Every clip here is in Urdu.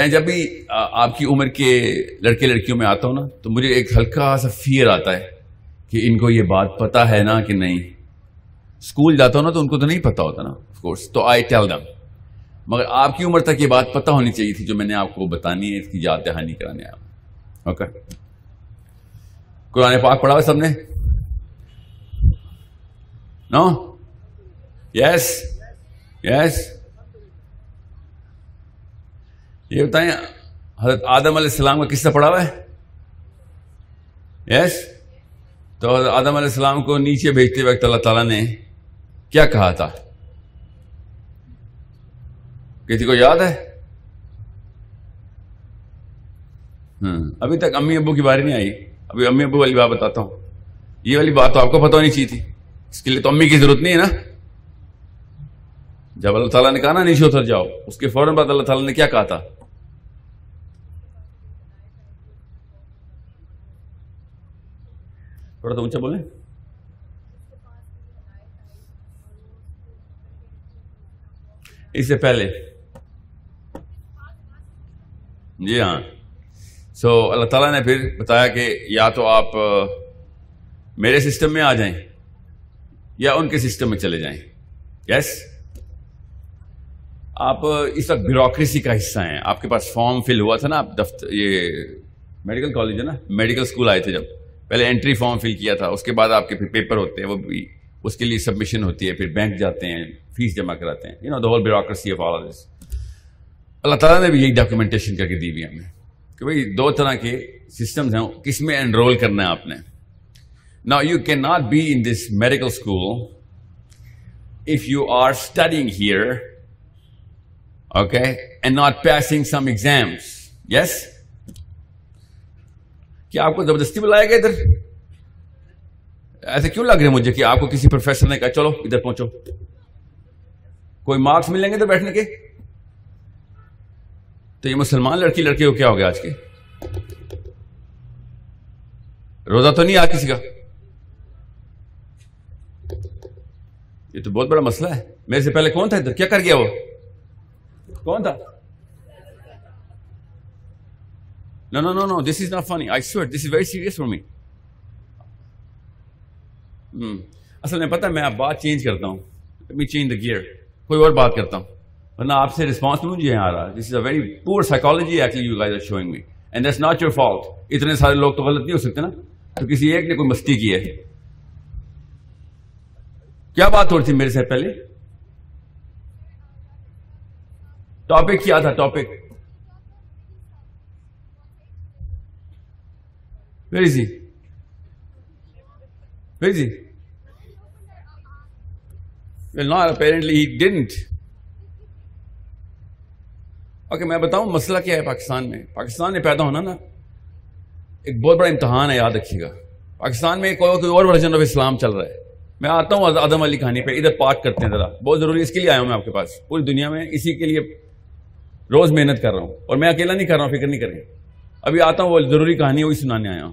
میں جب بھی آپ کی عمر کے لڑکے لڑکیوں میں آتا ہوں نا، تو مجھے ایک ہلکا سا فیئر آتا ہے کہ ان کو یہ بات پتا ہے نا کہ نہیں۔ اسکول جاتا ہوں نا تو ان کو تو نہیں پتا ہوتا نا آف کورس تو آئی ٹیل دم مگر آپ کی عمر تک یہ بات پتا ہونی چاہیے تھی جو میں نے آپ کو بتانی ہے، اس کی یاد دہانی کرانے آیا اوکے قرآن پاک پڑھا ہوا سب نے؟ نو یس یس یہ بتائیں، حضرت آدم علیہ السلام کا کس سے پڑھا ہوا ہے؟ یس تو حضرت آدم علیہ السلام کو نیچے بھیجتے وقت اللہ تعالیٰ نے کیا کہا تھا؟ کسی کو یاد ہے؟ ابھی تک امی ابو کی باری نہیں آئی۔ ابھی امی ابو والی بات بتاتا ہوں۔ یہ والی بات تو آپ کو پتہ ہونی چاہیے تھی۔ اس کے لیے تو امی کی ضرورت نہیں ہے نا۔ جب اللہ تعالیٰ نے کہا نا نیچے اتر جاؤ، اس کے فوراً بعد اللہ تعالیٰ نے کیا کہا تھا؟ تھوڑا تو اونچا بولیں۔ اس سے پہلے۔ جی ہاں۔ سو اللہ تعالیٰ نے پھر بتایا کہ یا تو آپ میرے سسٹم میں آ جائیں یا ان کے سسٹم میں چلے جائیں۔ یس آپ اس وقت بیوروکریسی کا حصہ ہیں۔ آپ کے پاس فارم فل ہوا تھا نا، آپ دفتر یہ میڈیکل کالج ہے نا میڈیکل اسکول آئے تھے جب۔ پہلے انٹری فارم فل کیا تھا، اس کے بعد آپ کے پھر پیپر ہوتے ہیں، وہ بھی اس کے لیے سبمیشن ہوتی ہے، پھر بینک جاتے ہیں فیس جمع کراتے ہیں you know the whole bureaucracy of all this اللہ تعالیٰ نے بھی یہی ڈاکومنٹیشن کر کے دی ہوئی ہمیں، کہ بھائی دو طرح کے سسٹمز ہیں، کس میں انرول کرنا ہے آپ نے. نا you can not be in this medical school if you are studying here okay and not passing some exams yes کیا آپ کو زبردستی بلایا گیا ادھر؟ ایسے کیوں لگ رہے مجھے کہ آپ کو کسی پروفیسر نے کہا، چلو، ادھر پہنچو کوئی مارکس ملیں گے تو بیٹھنے کے؟ تو یہ مسلمان لڑکی، لڑکے کو کیا ہو گیا آج کے؟ روزہ تو نہیں آ کسی کا؟ یہ تو بہت بڑا مسئلہ ہے۔ میرے سے پہلے کون تھا ادھر؟ کیا کر گیا وہ؟ کون تھا؟ No no no no this is not funny I suit this is very serious for me اصل میں پتا میں بات چینج کرتا ہوں. می چینج دا گیئر کوئی اور بات کرتا ہوں. ورنہ آپ سے رسپانس مجھے آ رہا this is a very poor psychology actually you guys are showing me and that's not your fault اتنے سارے لوگ تو غلط نہیں ہو سکتے نا. تو کسی ایک نے کوئی مستی کی ہے. کیا بات ہو رہی تھی میرے سے پہلے؟ ٹاپک کیا تھا؟ Topic Where is he? Where is he? Well, not apparently he didn't. Okay میں بتاؤں مسئلہ کیا ہے پاکستان میں پاکستان میں پیدا ہونا نا ایک بہت بڑا امتحان ہے یاد رکھیے گا پاکستان میں کوئی اور ورژن آف اسلام چل رہا ہے میں آتا ہوں آدم علی کہانی پہ ادھر پاٹ کرتے ہیں ذرا بہت ضروری اس کے لیے آیا ہوں میں آپ کے پاس پوری دنیا میں اسی کے لیے روز محنت کر رہا ہوں اور میں اکیلا نہیں کر رہا ہوں فکر نہیں کریں ابھی آتا ہوں، وہ ضروری کہانی وہی سنانے آیا ہوں۔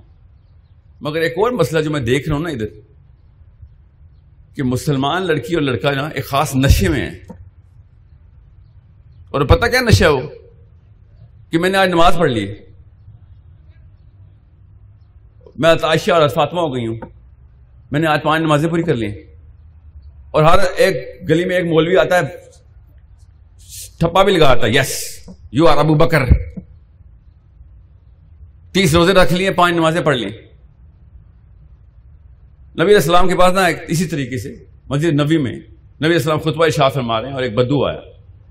مگر ایک اور مسئلہ جو میں دیکھ رہا ہوں نا ادھر، کہ مسلمان لڑکی اور لڑکا نا ایک خاص نشے میں ہے اور پتہ کیا نشہ ہو کہ میں نے آج نماز پڑھ لی۔ میں عائشہ اور فاطمہ ہو گئی ہوں۔ میں نے آج پانچ نمازیں پوری کر لی اور ہر ایک گلی میں ایک مولوی آتا ہے، ٹھپا بھی لگا آتا ہے یس یو آر ابو بکر تیس روزے رکھ لیے، پانچ نمازیں پڑھ لی نبی السلام کے پاس نا اسی طریقے سے مسجد نبی میں نبی السلام خطبہ شاہ فرما رہے ہیں اور ایک بدو آیا۔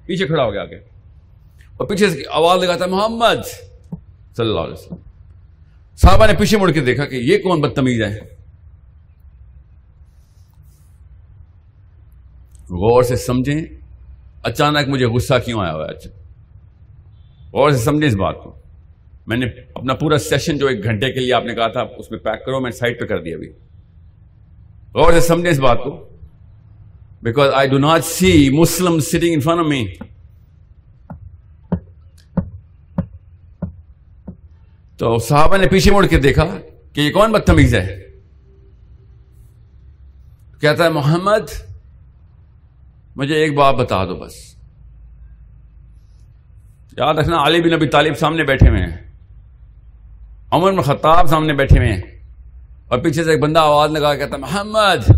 پیچھے کھڑا ہو گیا آگے۔ اور پیچھے سے آواز لگاتا محمد! صلی اللہ علیہ وسلم۔ صحابہ نے پیچھے مڑ کے دیکھا کہ یہ کون بدتمیز ہے۔ غور سے سمجھیں، اچانک مجھے غصہ کیوں آیا ہوا ہے؟ اچھا۔ غور سے سمجھیں اس بات کو۔ میں نے اپنا پورا سیشن جو ایک گھنٹے کے لیے آپ نے کہا تھا، اس میں پیک کرو، میں سائٹ پہ کر دیا ابھی۔ غور سے سمجھیں اس بات کو۔ Because I do not see Muslim sitting in front of me تو صحابہ نے پیچھے مڑ کے دیکھا کہ یہ کون بدتمیز ہے؟ کہتا ہے، محمد، مجھے ایک بات بتا دو بس۔ یاد رکھنا، علی بن نبی طالب سامنے بیٹھے ہوئے ہیں۔ عمر بن خطاب سامنے بیٹھے ہوئے ہیں۔ اور پیچھے سے ایک بندہ آواز لگا کہتا محمد!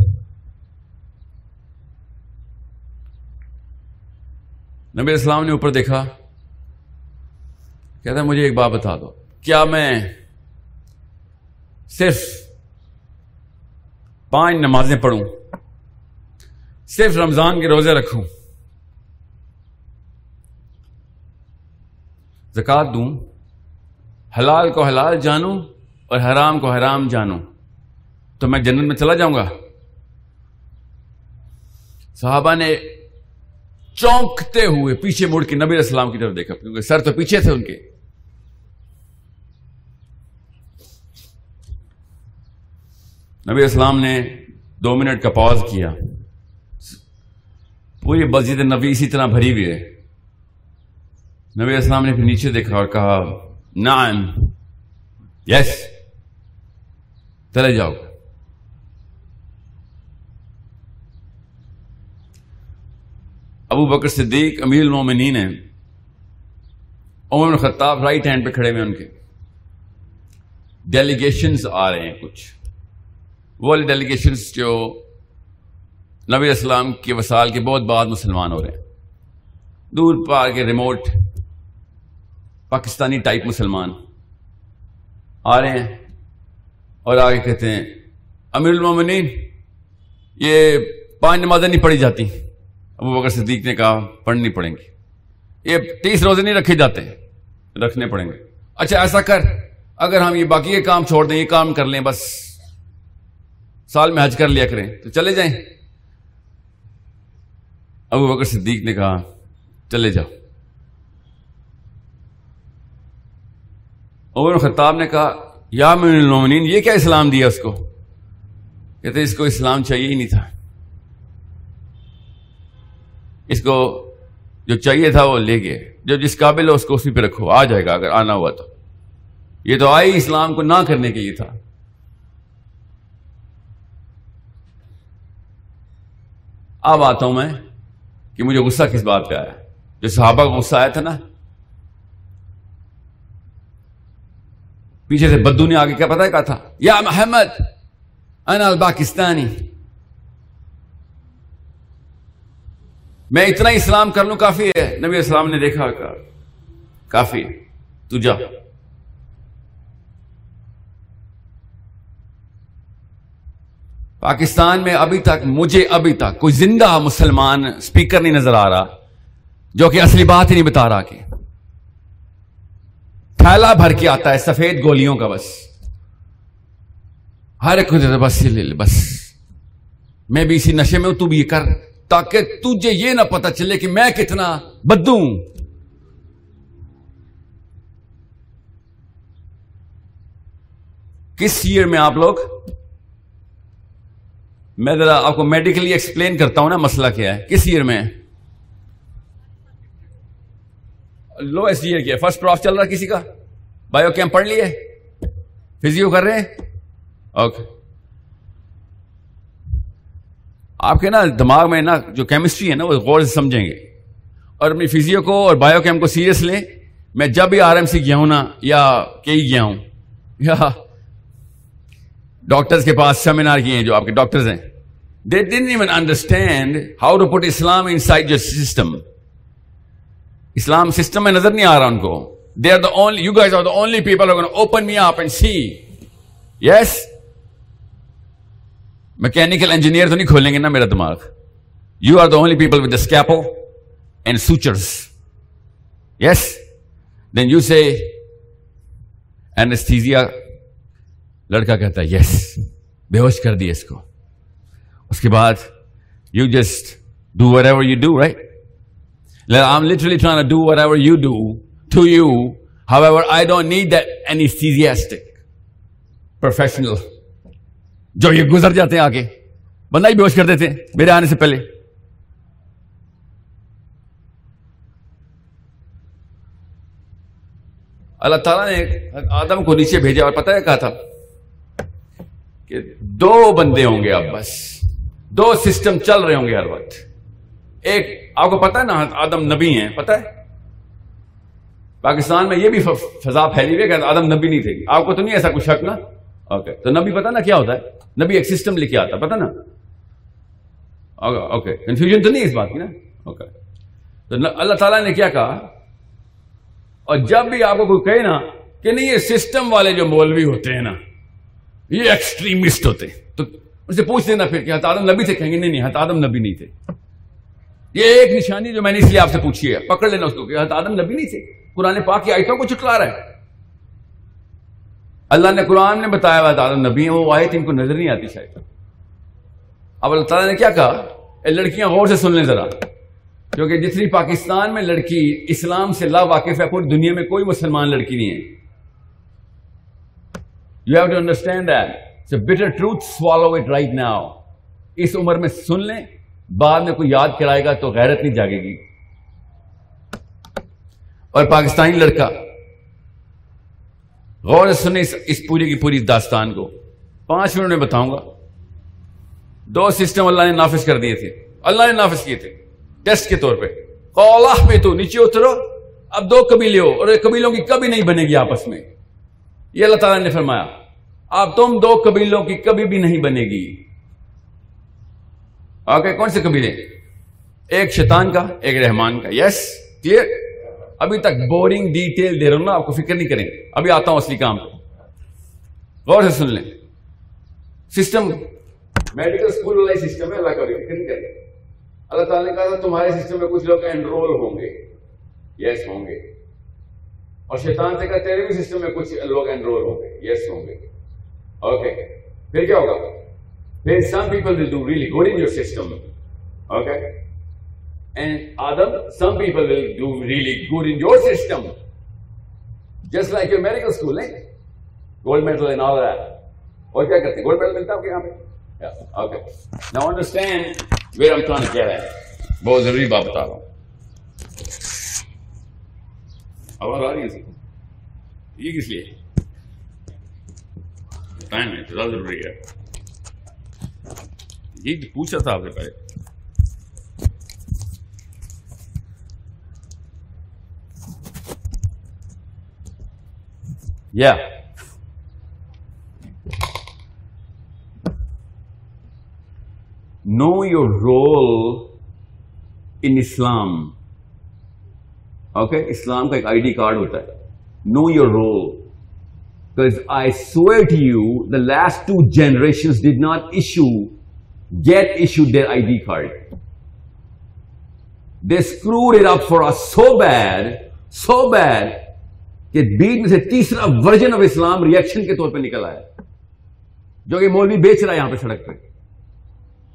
نبی اسلام نے اوپر دیکھا۔ کہتا مجھے ایک بات بتا دو، کیا میں صرف پانچ نمازیں پڑھوں؟ صرف رمضان کے روزے رکھوں؟ زکات دوں؟ حلال کو حلال جانوں اور حرام کو حرام جانوں تو میں جنت میں چلا جاؤں گا۔ صحابہ نے چونکتے ہوئے پیچھے مڑ کے نبی اسلام کی طرف دیکھا، کیونکہ سر تو پیچھے تھے ان کے۔ نبی اسلام نے دو منٹ کا پاز کیا۔ پوری مسجد نبی اسی طرح بھری ہوئی ہے۔ نبی اسلام نے پھر نیچے دیکھا اور کہا نعم. یس چلے جاؤ. ابو بکر صدیق امیر المومنین ہیں. عمر خطاب رائٹ ہینڈ پہ کھڑے ہوئے ان کے. ڈیلیگیشنز آ رہے ہیں کچھ. وہ والے ڈیلیگیشنز جو نبی اسلام کے وسال کے بہت بعد مسلمان ہو رہے ہیں. دور پار کے ریموٹ پاکستانی ٹائپ مسلمان. آ رہے ہیں اور آگے کہتے ہیں، امیر المومنین، یہ پانچ نمازیں نہیں پڑھی جاتی۔ ابو بکر صدیق نے کہا، پڑھنی پڑیں گی۔ یہ تیس روزے نہیں رکھے جاتے، رکھنے پڑیں گے۔ اچھا ایسا کر، اگر ہم یہ باقی یہ کام چھوڑ دیں، یہ کام کر لیں، بس سال میں حج کر لیا کریں، تو چلے جائیں۔ ابو بکر صدیق نے کہا، چلے جاؤ۔ عمر خطاب نے کہا، یا المومنین، یہ کیا اسلام دیا اس کو؟ کہتے، اس کو اسلام چاہیے ہی نہیں تھا۔ اس کو جو چاہیے تھا وہ لے گئے۔ جو جس قابل ہو اس کو اسی پہ رکھو۔ آ جائے گا اگر آنا ہوا تو۔ یہ تو آئی اسلام کو نہ کرنے کے لیے تھا۔ اب آتا ہوں میں کہ مجھے غصہ کس بات پہ آیا؟ جو صحابہ کا غصہ آیا تھا نا پیچھے سے بدو نے آگے کیا پتا کہا تھا، یا محمد، انا الباکستانی۔ میں اتنا اسلام کر لوں کافی ہے۔ نبی اسلام نے دیکھا کافی تو جا۔ پاکستان میں ابھی تک، مجھے ابھی تک کوئی زندہ مسلمان اسپیکر نہیں نظر آ رہا، جو کہ اصلی بات ہی نہیں بتا رہا کہ تھیلا بھر کے آتا ہے، سفید گولیوں کا بس۔ ہر ایک بس بس۔ میں بھی اسی نشے میں ہوں، تو بھی یہ کر، تاکہ تجھے یہ نہ پتا چلے کہ میں کتنا بدو ہوں۔ کس ایئر میں آپ لوگ؟ میں ذرا آپ کو میڈیکلی ایکسپلین کرتا ہوں نا مسئلہ کیا ہے۔ کس ایئر میں؟ لوسٹ ایئر کیا فرسٹ پراف چل رہا کسی کا؟ بایو کیمپ پڑھ لیے؟ فزیو کر رہے ہیں؟ اوکے۔ آپ کے نا دماغ میں نا جو کیمسٹری ہے نا، وہ غور سے سمجھیں گے۔ اور اپنی فزیو کو اور بایو کیمپ کو سیریس لیں۔ میں جب بھی آر ایم سی گیا ہوں نا، یا کئی گیا ہوں، یا ڈاکٹرز کے پاس سیمینار کیے ہیں جو آپ کے ڈاکٹرز ہیں۔ They don't even understand how to put Islam inside your system Islam system میں نظر نہیں آ رہا ان کو۔ They are the only you guys are the only people open me up and see yes mechanical engineer تو نہیں کھولیں گے نا میرا دماغ۔ You are the only people with the scalpel and sutures yes then you see anaesthesia لڑکا کہتا ہے یس بے ہوش کر دیا اس کو۔ اس کے بعد you just do whatever you do right I literally trying do whatever you do to you however I don't need that anaesthetic professional جو یہ گزر جاتے ہیں آگے بندہ ہی بے ہوش کر دیتے ہیں میرے آنے سے پہلے اللہ تعالیٰ نے آدم کو نیچے بھیجا اور پتہ ہے کہا تھا کہ دو بندے ہوں گے اب بس. دو سسٹم چل رہے ہوں گے ہر وقت. ایک، آپ کو پتا ہے نا، آدم نبی ہیں پتا ہے؟ پاکستان میں یہ بھی فضا پھیلی ہوئی کہ آدم نبی نہیں تھے۔ آپ کو تو نہیں ایسا کچھ شک نا؟ اوکے تو نبی پتا نا کیا ہوتا ہے؟ نبی ایک سسٹم لے کے آتا پتا نا؟ اوکے کنفیوژن تو نہیں اس بات کی نا؟ اوکے تو اللہ تعالیٰ نے کیا کہا؟ اور جب بھی آپ کو کوئی کہے نا کہ نہیں، یہ سسٹم والے جو مولوی ہوتے ہیں نا، یہ ایکسٹریمسٹ ہوتے تو ان سے پوچھ لینا پھر کہ ہاں، آدم نبی تھے؟ کہیں گے نہیں نہیں ہاں، آدم نبی نہیں تھے۔ یہ ایک نشانی جو میں نے اس لیے آپ سے پوچھی ہے۔ پکڑ لینا اس کو، کہ آدم نبی نہیں تھے۔ قرآن پاک کی آیتوں کو چٹلا رہا ہے اللہ نے قرآن نے بتایا ہوا آدم نبی ہیں، وہ آیت ان کو نظر نہیں آتی شاید۔ اب اللہ تعالیٰ نے کیا کہا؟ اے لڑکیاں، غور سے سن لیں ذرا۔ کیونکہ جتنی پاکستان میں لڑکی اسلام سے لا واقف ہے، پوری دنیا میں کوئی مسلمان لڑکی نہیں ہے۔ You have to understand that bitter truth swallow it right now اس عمر میں سن لیں۔ بعد میں کوئی یاد کرائے گا تو غیرت نہیں جاگے گی۔ اور پاکستانی لڑکا، غور سنیں اس پوری کی پوری داستان کو۔ پانچ منٹ میں بتاؤں گا۔ دو سسٹم اللہ نے نافذ کر دیے تھے۔ اللہ نے نافذ کیے تھے۔ ٹیسٹ کے طور پہ۔ پہ تو نیچے اترو۔ اب دو قبیلے ہو اور قبیلوں کی کبھی نہیں بنے گی آپس میں۔ یہ اللہ تعالیٰ نے فرمایا، اب تم دو قبیلوں کی کبھی بھی نہیں بنے گی۔ آگے کون سے قبیلے ایک شیطان کا، ایک رحمان کا۔ یس کلیئر ابھی تک بورنگ ڈیٹیل دے رہا ہوں نا، آپ کو فکر نہیں کریں ابھی آتا ہوں اصلی کام غور سے سن لیں۔ سسٹم میڈیکل اسکول والا سسٹم ہے، اللہ کا فکر نہیں کریں اللہ تعالیٰ نے کہا تھا تمہارے سسٹم میں کچھ لوگ انرول ہوں گے۔ یس ہوں گے۔ اور شیطان سے کہا تیرے بھی سسٹم میں کچھ لوگ انرول ہوں گے۔ یس ہوں گے۔ اوکے پھر کیا ہوگا؟ پھر some people will do really good in your system okay and Adam some people will do really good in your system just like your medical school نہیں گولڈ میڈل ان آل اور کیا کرتے گولڈ میڈل ملتا ہے آپ کے یہاں پہ okay now understand where I'm trying کہہ رہے ہیں بہت ضروری بات بتا رہا ہوں آواز آ رہی ہے یہ کس لیے ٹائم ہے ضروری ہے یہ پوچھا تھا آپ سے پہلے۔ یا know your role in Islam okay اسلام کا ایک آئی ڈی کارڈ ہوتا ہے۔ Know your role I swear you the last two generation did not issue get issue their I D card they screw it up for so bad so bad کہ بیچ میں سے تیسرا ورژن آف اسلام ریئیکشن کے طور پہ نکل آیا۔ جو کہ مولوی بیچ رہا ہے یہاں پہ سڑک پہ۔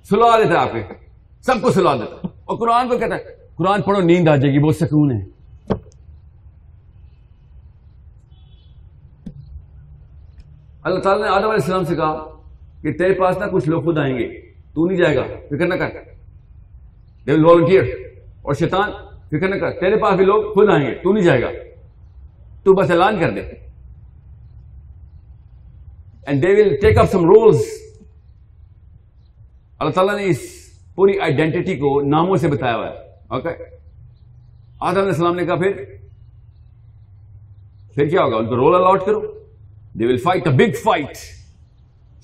سلوا دیتا آپ کے۔ سب کو سلوا دیتا اور قرآن کو کہتا ہے، قرآن پڑھو، نیند آ جائے گی بہت سکون ہے۔ اللہ تعالیٰ نے آدم علیہ السلام سے کہا کہ تیرے پاس نہ کچھ لوگ خود آئیں گے۔ تو نہیں جائے گا، فکر نہ کر۔ دے والنٹیئر اور شیطان، فکر نہ کر۔ تیرے پاس بھی لوگ خود آئیں گے، تو نہیں جائے گا۔ تو بس اعلان کر دے۔ And they will take up some rules اللہ تعالیٰ نے اس پوری آئیڈینٹی کو ناموں سے بتایا ہوا ہے۔ اوکے آدم علیہ السلام نے کہا پھر پھر کیا ہوگا؟ ان کو رول الاؤٹ کرو۔ They will fight a big fight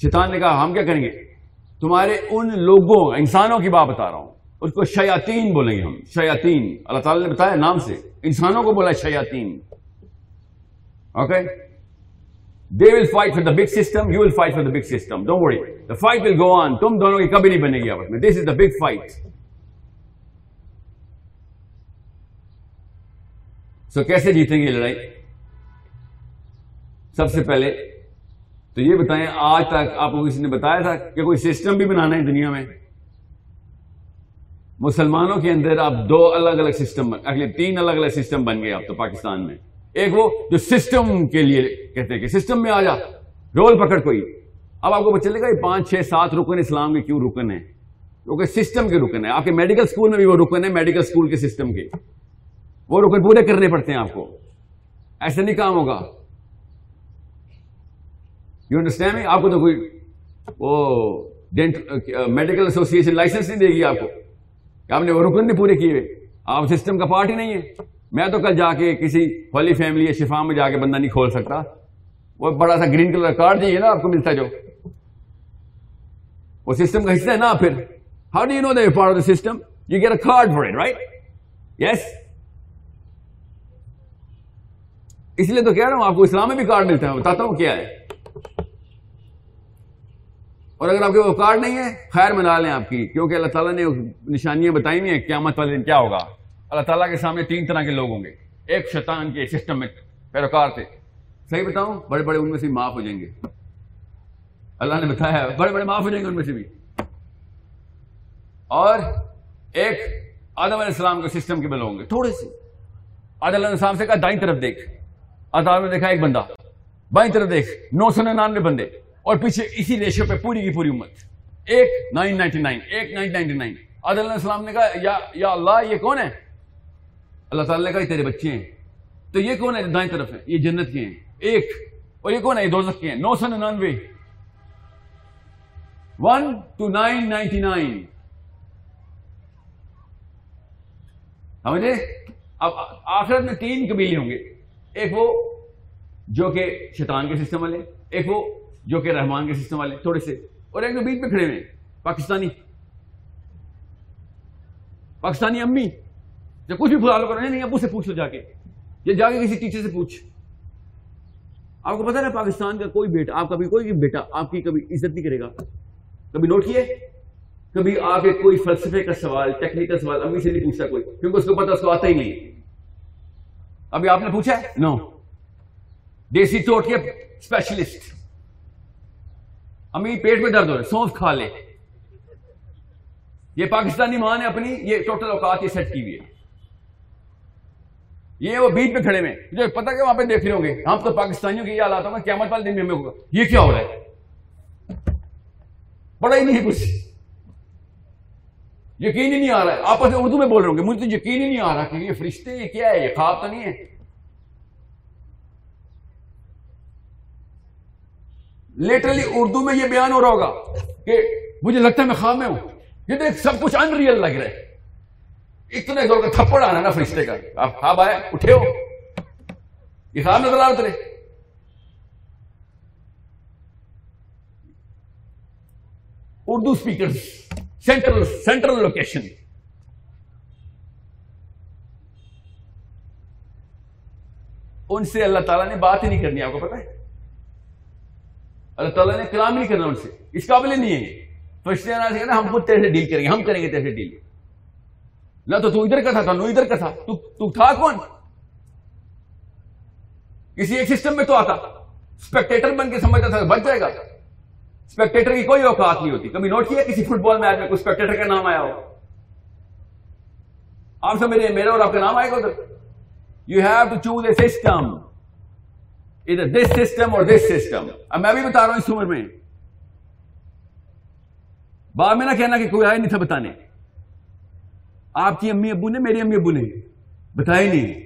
شیطان نے کہا، ہم کیا کریں گے؟ تمہارے ان لوگوں، انسانوں کی بات بتا رہا ہوں۔ اس کو شیاتین بولیں گے ہم شیاتین اللہ تعالیٰ نے بتایا نام سے۔ انسانوں کو بولا شیاتین okay they will fight for the big system you will fight for the big system don't worry the fight will go on تم دونوں کی کبھی نہیں بنے گی آپس میں۔ دس از دا بگ فائٹ سو کیسے جیتیں گے لڑائی؟ سب سے پہلے تو یہ بتائیں، آج تک آپ کو کسی نے بتایا تھا کہ کوئی سسٹم بھی بنانا ہے دنیا میں؟ مسلمانوں کے اندر آپ دو الگ الگ سسٹم اگلے تین الگ الگ سسٹم بن گئے آپ تو پاکستان میں۔ ایک وہ جو سسٹم کے لیے کہتے ہیں کہ سسٹم میں آ جا، رول پکڑ کوئی۔ اب آپ کو چلے گا، یہ پانچ چھ سات رکن اسلام کے کیوں رکن ہیں؟ کیونکہ سسٹم کے رکن ہیں۔ آپ کے میڈیکل اسکول میں بھی وہ رکن ہے میڈیکل اسکول کے سسٹم کے۔ وہ رکن پورے کرنے پڑتے ہیں آپ کو۔ ایسے نہیں کام ہوگا۔ یو انڈرسٹینڈ آپ کو تو کوئی وہ میڈیکل ایسوسیشن لائسنس نہیں دے گی آپ کو۔ آپ نے وہ رکن نہیں پورے کیے آپ سسٹم کا پارٹ ہی نہیں ہے۔ میں تو کل جا کے کسی ہولی فیملی یا شفا میں جا کے بندہ نہیں کھول سکتا۔ وہ بڑا سا گرین کلر کارڈ چاہیے نا، آپ کو ملتا جو۔ وہ سسٹم کا حصہ ہے نا پھر۔ How do you know the part of the system you get a card for it right yes اس لیے تو کہہ رہا ہوں، آپ کو اسلام میں بھی کارڈ ملتا ہے۔ بتاتا ہوں کیا ہے۔ اور اگر آپ کے وہ کارڈ نہیں ہے، خیر منا لیں آپ کی، کیونکہ اللہ تعالیٰ نے نشانیاں بتائی ہوئی ہیں، قیامت والے دن کیا ہوگا؟ اللہ تعالیٰ کے سامنے تین طرح کے لوگ ہوں گے، ایک شیطان کے سسٹم میں پیروکار تھے۔ صحیح بتاؤں، بڑے بڑے ان میں سے معاف ہو جائیں گے۔ اللہ نے بتایا، بڑے بڑے معاف ہو جائیں گے ان میں سے بھی۔ اور ایک آدم علیہ السلام کے سسٹم کے بل ہوں گے، تھوڑے سے۔ آدم علیہ السلام سے کہا، دائیں طرف دیکھ۔ آدم نے دیکھا، ایک بندہ۔ بائیں طرف دیکھ، نو سو ننانوے بندے۔ اور پیچھے اسی ریشو پہ پوری کی پوری امت۔ ایک نائن نائنٹی نائن، ایک نائن نائنٹی نائن۔ آدم علیہ السلام نے کہا، یا یا اللہ، یہ کون ہے؟ اللہ تعالیٰ نے کہا، یہ تیرے بچے ہیں۔ تو یہ کون ہے؟ دائیں طرف ہے یہ جنت کے ہیں۔ ایک۔ اور یہ کون ہے؟ یہ دوزخ کے ہیں۔ نو سو ننانوے۔ One two nine ninety nine. سمجھے؟ اب آخرت میں تین قبیلے ہوں گے۔ ایک وہ جو کہ شیطان کے سسٹم والے، ایک وہ جو کہ رحمان کے سسٹم والے تھوڑے سے۔ اور ایک جو بیچ میں کھڑے ہوئے پاکستانی۔ پاکستانی امی، جب کچھ بھی فلال کرو، نہیں ابو سے پوچھ لو جا کے۔ یا جا کے کسی ٹیچر سے پوچھ۔ آپ کو پتا نا، پاکستان کا کوئی بیٹا، آپ کا بھی کوئی بیٹا آپ کی کبھی عزت نہیں کرے گا۔ کبھی نوٹ کیے؟ کبھی آ کے کوئی فلسفے کا سوال ٹیکنیکل سوال امی سے نہیں پوچھتا کوئی، کیونکہ اس کو پتا اس کو آتا ہی نہیں۔ ابھی آپ نے پوچھا ہے؟ نو دیسی ٹوٹ کے اسپیشلسٹ امی پیٹ میں درد ہو رہا ہے، سونف کھا لے۔ یہ پاکستانی ماں نے اپنی یہ ٹوٹل اوقات یہ سیٹ کی ہوئی ہے۔ یہ وہ بیچ میں کھڑے میں مجھے پتا کہ وہاں پہ دیکھ رہے ہوں گے۔ ہم تو پاکستانیوں کی یہ حالات ہوگا قیامت والے دن میں ہمیں ہوگا۔ یہ کیا ہو رہا ہے؟ بڑا ہی نہیں کچھ۔ یقین ہی نہیں آ رہا ہے۔ آپس میں اردو میں بول رہے ہوں گے، مجھے تو یقین ہی نہیں آ رہا کہ یہ فرشتے یہ کیا ہے؟ یہ خواب تو نہیں ہے۔ لیٹرلی اردو میں یہ بیان ہو رہا ہوگا کہ مجھے لگتا ہے میں خواب میں ہوں۔ یہ دیکھ سب کچھ ان ریئل لگ رہا ہے۔ اتنے زور کا تھپڑ آنا نا فرشتے کا۔ آپ خواب آئے اٹھے ہو۔ یہ خواب نظر آ اترے Urdu speaker central central location ان سے اللہ تعالیٰ نے بات ہی نہیں کرنی، آپ کو پتا ہے؟ اللہ تعالیٰ نے کلام نہیں کرنا ان سے۔ اس قابل نہیں ہے فرشتے نا ہم خود تیرے سے ڈیل کریں گے ہم کریں گے تیرے سے ڈیل نہ تو تو ادھر کا تھا نو ادھر کا تھا۔ تو, تو تھا کون؟ کسی ایک سسٹم میں تو آتا۔ اسپیکٹیٹر بن کے سمجھتا تھا بچ جائے گا۔ اسپیکٹیٹر کی کوئی اوقات نہیں ہوتی۔ کبھی نوٹ کیا کسی فٹ بال میچ میں کوئی اسپیکٹیٹر کا نام آیا ہو؟ آپ سمجھ رہے میرے اور آپ کا نام آئے گا ادھر۔ You have to choose a system ادھر دس سسٹم اور دس سسٹم اب میں بھی بتا رہا ہوں اس عمر میں۔ بعد میں نہ کہنا کہ کوئی آئے نہیں تھا بتانے۔ آپ کی امی ابو نے میری امی ابو نے۔ بتایا نہیں۔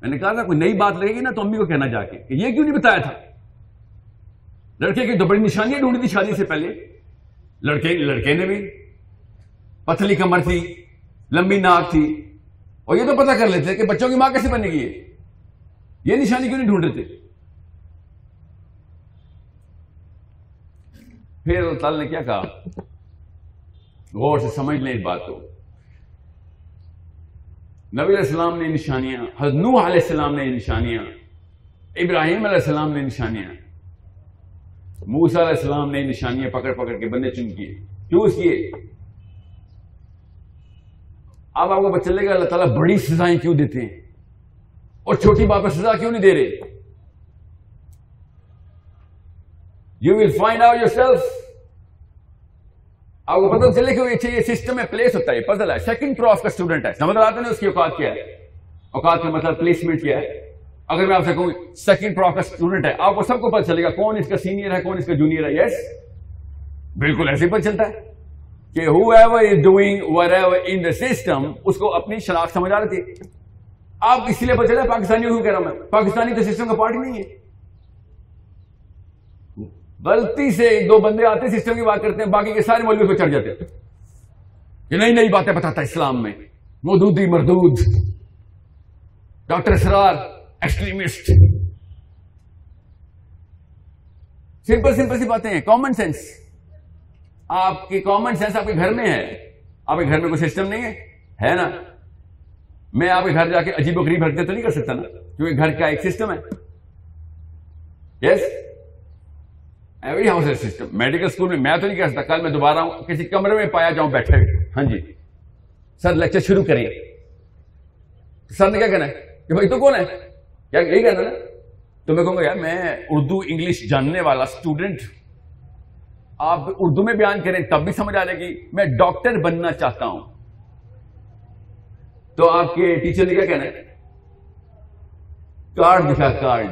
میں نے کہا تھا کوئی نئی بات لگے گی نا تو امی کو کہنا جا کے کہ یہ کیوں نہیں بتایا تھا؟ لڑکے کی تو بڑی نشانیاں ڈھونڈی تھی شادی سے پہلے۔ لڑکے لڑکے نے بھی۔ پتلی کمر تھی، لمبی ناک تھی۔ اور یہ تو پتا کر لیتے کہ بچوں کی ماں کیسے بنے گی یہ نشانی کیوں نہیں ڈھونڈ رہے تھے؟ پھر اللہ تعالی نے کیا کہا؟ غور سے سمجھ لیں اس بات کو۔ نبی علیہ السلام نے نشانیاں، حضرت نوح علیہ السلام نے نشانیاں، ابراہیم علیہ السلام نے نشانیاں موسا علیہ السلام نے نشانیاں پکڑ پکڑ کے بندے چن کیے۔ کیوں اس کیے؟ اب آپ کو پتہ چلے گا اللہ تعالیٰ بڑی سزائیں کیوں دیتے ہیں؟ اور چھوٹی بات سزا کیوں نہیں دے رہے؟ You will find out yourself آپ کو پتہ چلے کہ یہ سسٹم میں پلیس ہوتا ہے پزل ہے۔ سیکنڈ کراس کا اسٹوڈنٹ ہے۔ سمجھ آتے ہیں اس کی اوقات کیا ہے؟ اوقات کا مطلب پلیسمنٹ کیا ہے۔ اگر میں آپ سے کہوں سیکنڈ کراس کا اسٹوڈنٹ ہے، آپ کو سب کو پتہ چلے گا کون اس کا سینئر ہے، کون اس کا جونیئر ہے۔ یس بالکل ایسے ہی پتہ چلتا ہے کہ whoever is doing whatever in the system اس کو اپنی شناخت سمجھ آ رہی آپ اس لیے پتہ چلا پاکستانی کیوں کہہ رہا ہوں میں۔ پاکستانی تو سسٹم کا پارٹ نہیں ہے۔ غلطی سے دو بندے آتے سسٹم کی بات کرتے ہیں، باقی کے سارے مولوی پہ چڑھ جاتے کہ نئی نئی باتیں بتاتا اسلام میں۔ مودودی، مردود۔ Doctor Israr extremist simple simple سی باتیں ہیں۔ کامن سینس آپ کی کامن سینس آپ کے گھر میں ہے۔ آپ کے گھر میں کوئی سسٹم نہیں ہے؟ ہے نا؟ میں آپ کے گھر جا کے عجیب و غریب حرکتیں تو نہیں کر سکتا نا؟ کیونکہ گھر کا ایک سسٹم ہے۔ یس ایوری ہاؤس ہے سسٹم میڈیکل اسکول میں میں تو نہیں کر سکتا، کل میں دوبارہ کسی کمرے میں پایا جاؤں بیٹھے ہاں جی۔ سر لیکچر شروع کریں سر نے کیا کہنا ہے؟ کہ بھائی تو کون ہے؟ کیا یہی کہنا نا؟ تو میں کہوں گا، یار میں اردو، انگلش جاننے والا اسٹوڈنٹ آپ اردو میں بیان کریں تب بھی سمجھ آ جائے گی۔ میں ڈاکٹر بننا چاہتا ہوں۔ تو آپ کے ٹیچر نے کیا کہنا ہے? کارڈ دکھا کارڈ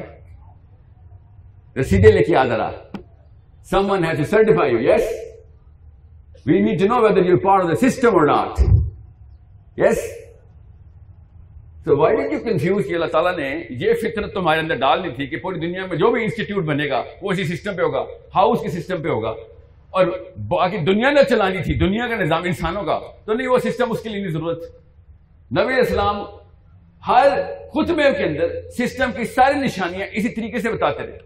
رسیدے لے کے آ ذرا someone has to certify yes we need to know whether you part of the system or not yes تو وائی ڈیڈ یو کنفیوز کہ اللہ تعالیٰ نے یہ فطرت تمہارے اندر ڈالنی تھی کہ پوری دنیا میں جو بھی انسٹیٹیوٹ بنے گا، وہ اسی سسٹم پہ ہوگا ہاؤس کے سسٹم پہ ہوگا. اور باقی دنیا نے چلانی تھی، دنیا کا نظام انسانوں کا، تو نہیں وہ سسٹم اس کے لیے نہیں ضرورت. نبی اسلام ہر خطبے کے اندر سسٹم کی ساری نشانیاں اسی طریقے سے بتاتے رہے۔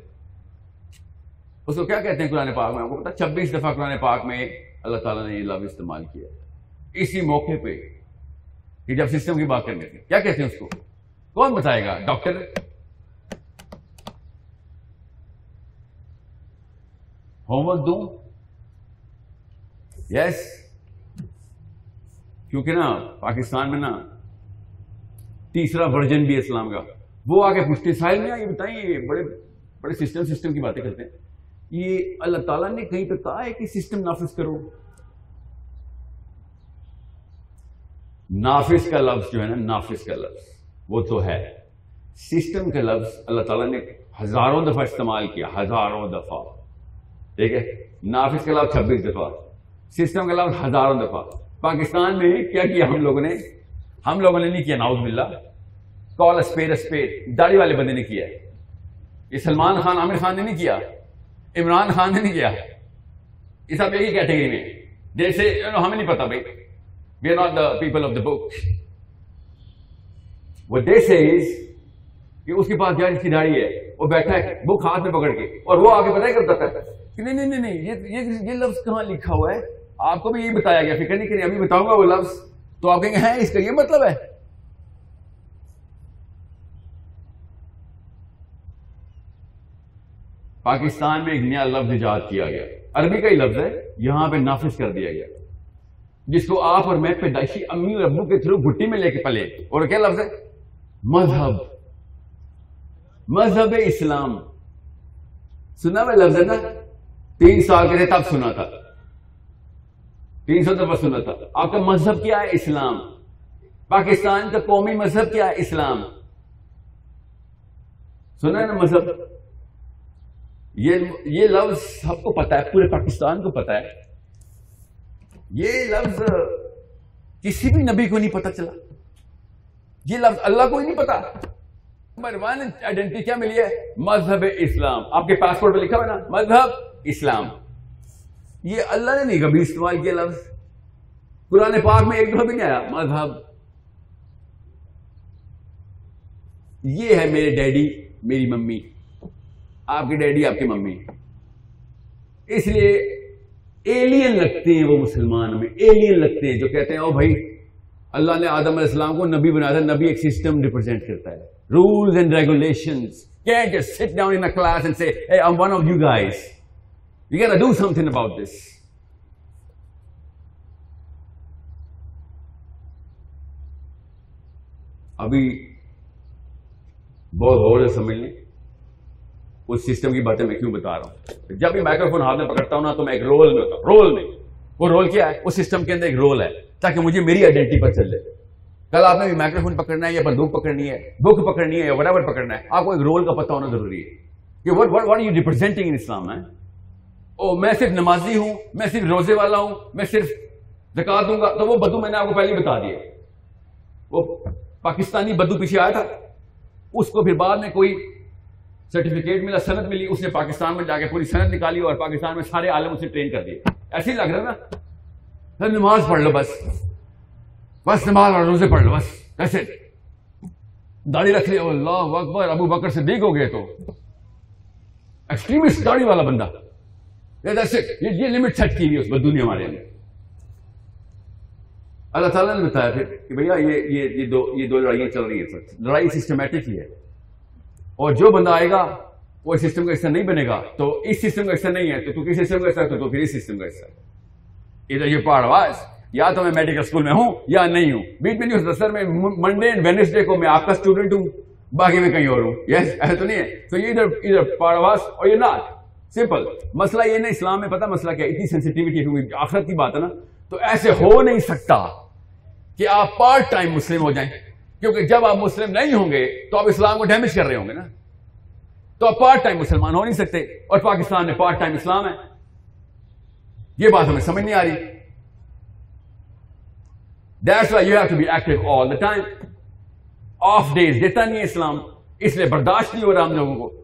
اس کو کیا کہتے ہیں قرآن پاک میں؟ آپ کو پتا چھبیس دفعہ قرآن پاک میں اللہ تعالیٰ نے یہ لفظ استعمال کیا۔ اسی موقع پہ کہ جب سسٹم کی بات کرنے تھے کیا کہتے ہیں اس کو؟ کون بتائے گا؟ ڈاکٹر؟ ہوم ورک دوں؟ یس۔ کیونکہ نا، پاکستان میں نا تیسرا ورژن بھی اسلام کا۔ وہ آگے پوچھتے ساحل میں یہ بتائیں، یہ بڑے بڑے سسٹم سسٹم کی باتیں کرتے ہیں۔ یہ اللہ تعالیٰ نے کہیں پہ کہا ہے کہ سسٹم نافذ کرو۔ نافذ کا لفظ جو ہے نا، نافذ کا لفظ، وہ تو ہے۔ سسٹم کا لفظ اللہ تعالیٰ نے ہزاروں دفعہ استعمال کیا، ہزاروں دفعہ۔ ٹھیک ہے؟ نافذ کا لفظ چھبیس دفعہ۔ سسٹم کا لفظ ہزاروں دفعہ۔ پاکستان میں کیا کیا ہم لوگوں نے؟ ہم لوگوں نے نہیں کیا ناؤز باللہ۔ Call speed speed. داڑھی والے بندے نے کیا۔ یہ سلمان خان عامر خان نے نہیں کیا۔ عمران خان نے نہیں کیا۔ یہ سب یہی کیٹیگری میں۔ جیسے ہمیں نہیں پتا بھائی۔ We are not the people of the book وہ دیسے کہ اس کے پاس جس کی داڑھی ہے۔ وہ بیٹھا ہے بک ہاتھ میں پکڑ کے۔ اور وہ آگے پتا کرتا ہے کہ نہیں نہیں نہیں۔ یہ لفظ کہاں لکھا ہوا ہے؟ آپ کو بھی یہی بتایا گیا۔ فکر نہیں کری ابھی بتاؤں گا وہ لفظ۔ تو آپ کہیں گے ہیں اس کا یہ مطلب ہے۔ پاکستان میں ایک نیا لفظ ایجاد کیا گیا۔ عربی کا ہی لفظ ہے، یہاں پہ نافذ کر دیا گیا۔ جس کو آپ اور میں پیدائشی امی اور ابو کے تھرو گٹی میں لے کے پلے۔ اور کیا لفظ ہے؟ مذہب۔ مذہب اسلام۔ سنا میں لفظ ہے نا؟ تین سال کے تھے تب سنا تھا۔ تین سو دفعہ سنا تھا آپ کا مذہب کیا ہے؟ اسلام۔ پاکستان کا قومی مذہب کیا ہے؟ اسلام۔ سنا ہے نا مذہب؟ یہ لفظ سب کو پتا ہے، پورے پاکستان کو پتا ہے۔ یہ لفظ کسی بھی نبی کو نہیں پتا چلا۔ یہ لفظ اللہ کو ہی نہیں پتا۔ نمبر ون آئیڈینٹی کیا ملی ہے؟ مذہب اسلام۔ آپ کے پاسپورٹ پہ لکھا ہوا نا؟ مذہب اسلام۔ یہ اللہ نے نہیں کبھی استعمال کیا لفظ۔ قرآن پاک میں ایک دفعہ بھی نہیں آیا، مذہب۔ یہ ہے میرے ڈیڈی، میری ممی۔ آپ کی ڈیڈی، آپ کی ممی۔ اس لیے ایلین لگتے ہیں وہ مسلمان میں ایلین لگتے ہیں جو کہتے ہیں، او بھائی، اللہ نے آدم علیہ السلام کو نبی بنایا تھا، نبی ایک سسٹم ریپرزینٹ کرتا ہے۔ Rules and regulation sit down in class and say one of you guys you can do something about this ابھی بہت غور سے سمجھ لیں اس سسٹم کی باتیں میں کیوں بتا رہا ہوں جب بھی مائکرو فون ہاتھ میں پکڑتا ہوں نا تو میں ایک رول میں ہوتا ہوں رول میں وہ رول کیا ہے اس سسٹم کے اندر ایک رول ہے تاکہ مجھے میری آئیڈینٹی پر چل جائے کل آپ نے بھی مائکرو فون پکڑنا ہے یا بندوق پکڑنی ہے بک پکڑنی ہے یا وٹ ایور پکڑنا ہے آپ کو ایک رول کا پتہ ہونا ضروری ہے کہ what what what you representing in Islam ہے او میں صرف نمازی ہوں، میں صرف روزے والا ہوں، میں صرف زکات دوں گا۔ تو وہ بدو میں نے آپ کو پہلے بتا دیا۔ وہ پاکستانی بدو پیچھے آیا تھا۔ اس کو پھر بعد میں کوئی سرٹیفکیٹ ملا صنعت ملی۔ اس نے پاکستان میں جا کے پوری صنعت نکالی اور پاکستان میں سارے عالم اسے ٹرین کر دیے۔ ایسے ہی لگ رہا نا۔ نماز پڑھ لو بس۔ بس نماز اور روزے پڑھ لو بس۔ کیسے داڑھی رکھ لیا اللہ اکبر، ابو بکر سے دیکھ ہو گئے تو۔ ایکسٹریمسٹ داڑھی والا بندہ۔ یہ لمٹ سیٹ کی ہوئی اس دنیا والے نے اللہ تعالیٰ نے بتایا پھر کہ بھیا یہ یہ یہ دو یہ دو لڑائیاں چل رہی ہیں لڑائی سسٹمیٹک ہی ہے اور جو بندہ آئے گا وہ سسٹم کا حصہ نہیں بنے گا تو اس سسٹم کا حصہ نہیں ہے تو تو کس سسٹم کا حصہ ہے تو پھر اس سسٹم کا حصہ ادھر یہ پہاڑ یا تو میں میڈیکل اسکول میں ہوں یا نہیں ہوں بیچ میں نہیں ہو سر میں منڈے اینڈ وینسڈے کو میں آپ کا اسٹوڈنٹ ہوں باقی میں کہیں اور ہوں یس ایسا تو نہیں ہے تو یہ ادھر ادھر پہاڑ اور یہ ناٹ سمپل مسئلہ یہ نہیں، اسلام میں پتا مسئلہ کیا، اتنی سینسٹیوٹی ہوئی آخرت کی بات ہے نا۔ تو ایسے ہو نہیں سکتا کہ آپ پارٹ ٹائم مسلم ہو جائیں۔ کیونکہ جب آپ مسلم نہیں ہوں گے تو آپ اسلام کو ڈیمیج کر رہے ہوں گے نا۔ تو آپ پارٹ ٹائم مسلمان ہو نہیں سکتے۔ اور پاکستان میں پارٹ ٹائم اسلام ہے۔ یہ بات ہمیں سمجھ نہیں آ رہی۔ That's why you have to be active all the time of days دیتا نہیں ہے اسلام، اس لیے برداشت نہیں ہو رہا ہم لوگوں کو۔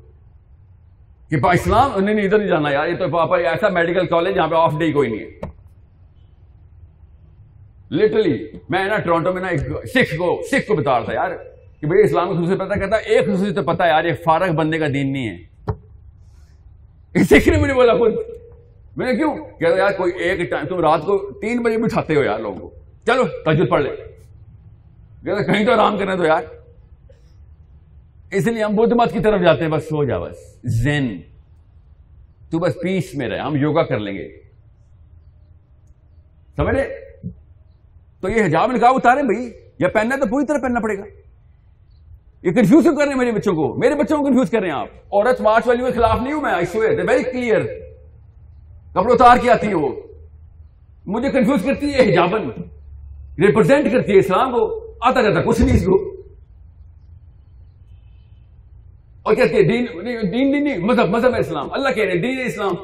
کہ اسلام، نہیں ادھر نہیں جانا یار، یہ تو پاپا ایسا میڈیکل کالج جہاں پہ آف ڈے کوئی نہیں ہے۔ لٹرلی میں نا ٹورانٹو میں نا ایک سکھ کو سکھ کو بتا رہا تھا یار، کہ بھائی اسلام کو خصوصی پتا کہتا ایک خصوصی تو پتا یار، یہ فارغ بندے کا دین نہیں ہے۔ سکھ نے مجھے بولا، خود۔ میں نے کیوں؟ کہتا یار، کوئی ایک ٹائم تم رات کو تین بجے بھی اٹھاتے ہو یار لوگوں کو۔ چلو تجد پڑھ لے۔ کہتا کہیں تو آرام کرنے دو یار۔ اس لیے ہم بدھ مت کی طرف جاتے ہیں، بس سو جا بس۔ زین، تو بس پیس میں رہے، ہم یوگا کر لیں گے۔ سمجھ تو یہ حجاب نکاح اتارے بھائی۔ یا پہننا تو پوری طرح پہننا پڑے گا۔ یہ کنفیوز کیوں کر رہے ہیں میرے بچوں کو؟ میرے بچوں کو کنفیوز کر رہے ہیں آپ۔ عورت مارچ والی کے خلاف نہیں ہوں میں ویری کلیئر کپڑے اتار کے آتی ہے وہ۔ مجھے کنفیوز کرتی ہے حجابن ریپرزینٹ کرتی ہے اسلام کو۔ آتا جاتا، کچھ نہیں اس کو۔ اور کہتی ہے دین دین دین نہیں مذہب مذہب اسلام۔ اللہ کہہ رہے ہیں، دین اسلام۔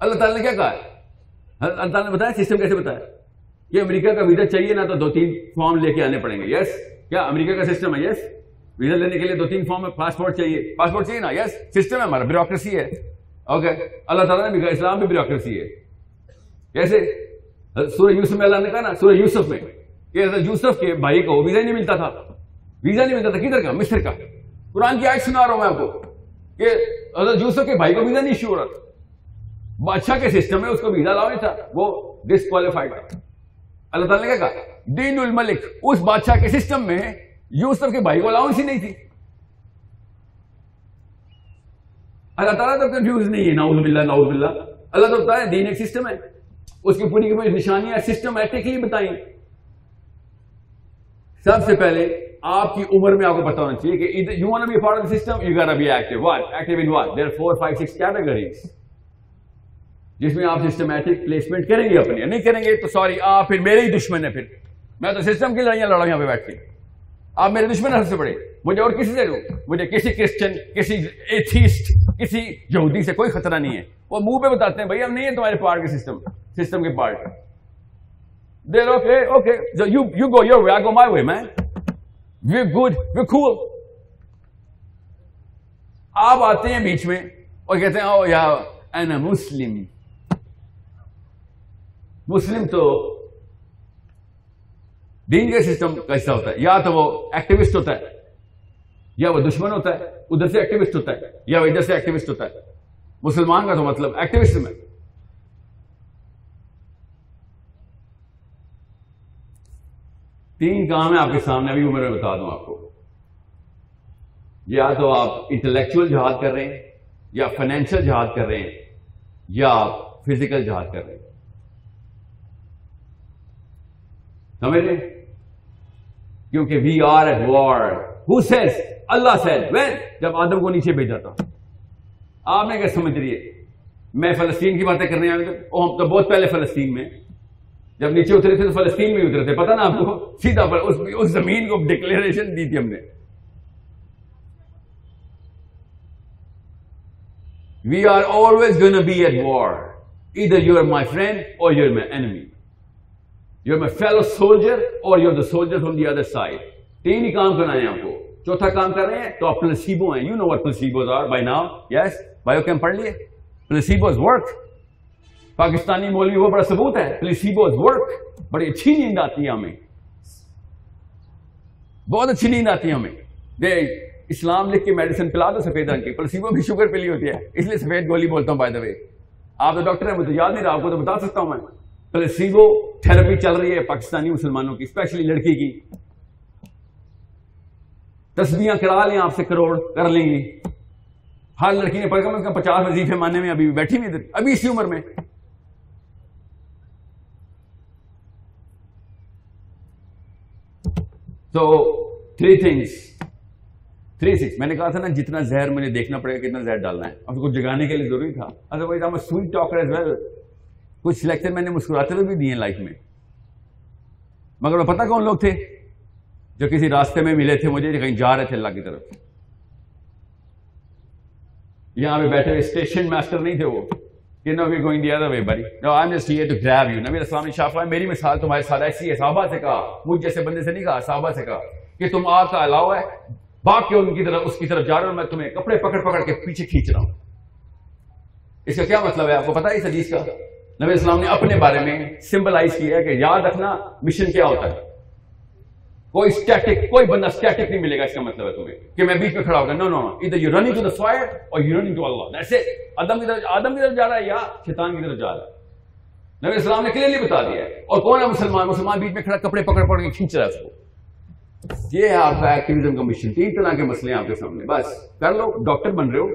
اللہ تعالیٰ نے کیا کہا ہے؟ اللہ تعالیٰ نے بتایا سسٹم کیسے بتایا؟ کہ امریکہ کا ویزا چاہیے نا تو دو تین فارم لے کے آنے پڑیں گے۔ یس کیا امریکہ کا سسٹم ہے؟ یس ویزا لینے کے لیے دو تین فارم ہے، پاسپورٹ چاہیے۔ پاسپورٹ چاہیے نا؟ یس سسٹم ہے، ہمارا بیوروکریسی ہے۔ اوکے اللہ تعالیٰ نے بھی کہا اسلام بھی بیوروکریسی ہے۔ کیسے؟ سورہ یوسف میں اللہ نے کہا نا، سورہ یوسف میں۔ کہ یوسف کے بھائی کو ویزا نہیں ملتا تھا۔ ویزا نہیں ملتا تھا، کدھر کا؟ مصر کا۔ قرآن کی آیت سنا رہا ہوں میں آپ کو کہ حضرت یوسف کے بھائی کو ویزا نہیں ایشو ہو رہا تھا بادشاہ کے سسٹم میں اس کو ویزا لاؤ نہیں تھا۔ وہ ڈسکوالیفائڈ تھا اللہ تعالیٰ نے کہا، دین الملک، اس بادشاہ کے سسٹم میں یوسف کے بھائی کو الاؤنس ہی نہیں تھی۔ اللہ تعالیٰ تو کنفیوز نہیں ہے۔ ناؤز باللہ ناؤز باللہ۔ اللہ تو بتایا دین ایک سسٹم ہے۔ اس کی پوری کی پوری نشانیاں سسٹم ایٹک ہی بتائیں۔ سب سے پہلے آپ کی عمر میں آپ کو پتا ہونا چاہیے کہ you want be part of system you got be active what active in what there four five six categories جس میں آپ سسٹمیٹک پلیسمنٹ کریں گے اپنی. نہیں کریں گے تو سوری آپ پھر میرے ہی دشمن ہے پھر. میں تو سسٹم کی لڑائیاں لڑا یہاں پہ بیٹھ کے. آپ میرے دشمن سب سے بڑے. مجھے اور کسی سے دوں مجھے کسی کرسچن کسی ایتھیسٹ کسی یہودی سے کوئی خطرہ نہیں ہے. وہ منہ پہ بتاتے ہیں، بھائی ہم نہیں ہے تمہارے پارٹ کے سسٹم سسٹم کے part there okay okay you you go your way I go my way میں وی گڈ وی کول آپ آتے ہیں بیچ میں اور کہتے ہیں او یا اینا مسلم. مسلم تو دین کے سسٹم کا حصہ ہوتا ہے. یا تو وہ ایکٹیوسٹ ہوتا ہے، یا وہ دشمن ہوتا ہے، ادھر سے ایکٹیوسٹ ہوتا ہے، یا وہ ادھر سے ایکٹیوسٹ ہوتا ہے. مسلمان کا تو مطلب ایکٹیوسٹ میں۔ تین کام ہے آپ کے سامنے، ابھی میں بتا دوں آپ کو۔ یا تو آپ انٹلیکچوئل جہاد کر رہے ہیں، یا فائنینشیل جہاد کر رہے ہیں، یا آپ فزیکل جہاد کر رہے ہیں۔ سمجھ لیں کیونکہ we are at war who says Allah says when جب آدم کو نیچے بھیجا تھا۔ آپ نے کیا سمجھ رہی ہے۔ میں فلسطین کی باتیں کرنے آئے ہم oh, تو بہت پہلے فلسطین میں۔ جب نیچے اترے تھے تو فلسطین میں اترے تھے پتا نا آپ کو سیدھا پر اس, اس زمین کو ڈکلیریشن دی تھی ہم نے۔ We are always gonna be at war ادھر you are my friend or you are my enemy you are my fellow soldier or you are the soldier from the other side تین ہی کام کرنا ہے آپ کو۔ چوتھا کام کر رہے ہیں تو آپ پلسیبو ہیں۔ You know what placebos are by now yes biochem پڑھ لیے؟ پلسیبوز ورک پاکستانی مولوی، وہ بڑا ثبوت ہے۔ پلیسیبوز ورک بڑی اچھی نیند آتی ہے ہمیں۔ بہت اچھی نیند آتی ہے ہمیں۔ دے، اسلام لکھ کے میڈیسن پلا دو سفید رنگ کی۔ پلسیبو بھی شوگر پلی ہوتی ہے۔ اس لیے سفید گولی بولتا ہوں بائی دا وے آپ تو ڈاکٹر ہیں، مجھے یاد نہیں رہا، آپ کو تو بتا سکتا ہوں میں۔ پلسیبو تھراپی چل رہی ہے پاکستانی مسلمانوں کی اسپیشلی لڑکی کی۔ تسبیاں کرا لیں آپ سے، کروڑ کر لیں گی ہر لڑکی نے پڑھ کر اس کا پچاس وظیفے ماننے میں ابھی بیٹھی ہوئی ابھی اسی عمر میں۔ تو تھری تھنگس تھری سکس میں نے کہا تھا نا، جتنا زہر مجھے دیکھنا پڑے گا کتنا زہر ڈالنا ہے. اب کو جگانے کے لیے ضروری تھا. سویٹ ٹاکر ایز ویل کچھ لیکچر میں نے مسکراتے ہوئے بھی دیے لائف میں. مگر وہ پتہ کون لوگ تھے؟ جو کسی راستے میں ملے تھے مجھے کہیں جا رہے تھے اللہ کی طرف. یہاں پہ بیٹھے اسٹیشن ماسٹر نہیں تھے وہ. نبی السلام نے میری مثال تمہارے ساتھ ایسی ہے صحابہ سے کہا مجھ جیسے بندے سے نہیں کہا صحابہ سے کہا کہ تم آگ کا علاوہ ہے باغ کے ان کی طرف اس کی طرف جا رہے ہو میں تمہیں کپڑے پکڑ پکڑ کے پیچھے کھینچ رہا ہوں اس کا کیا مطلب ہے آپ کو پتا ہے اس حدیث کا نبی اسلام نے اپنے بارے میں سمبلائز کیا ہے کہ یاد رکھنا مشن کیا ہوتا ہے کوئی سٹیٹک کوئی بندہ سٹیٹک نہیں ملے گا، اس کا مطلب ہے تمہیں کہ میں بیچ میں کھڑا ہوگا۔ نو نو ادھر you running to the Swire اور یو رننگ ٹو اللہ ایسے آدم کی طرف آدم کی طرف جا رہا ہے یا شیطان کی طرف جا رہا ہے؟ نبی اسلام نے کلیئرلی بتا دیا ہے۔ اور کون ہے مسلمان؟ مسلمان بیچ میں کھڑا کپڑے پکڑ پکڑ کے کھینچ رہا ہے اس کو۔ یہ ہے آپ کا ایکٹیویزم کا مشن تین طرح کے مسئلے ہیں آپ کے سامنے۔ بس، کر لو ڈاکٹر بن رہے ہو۔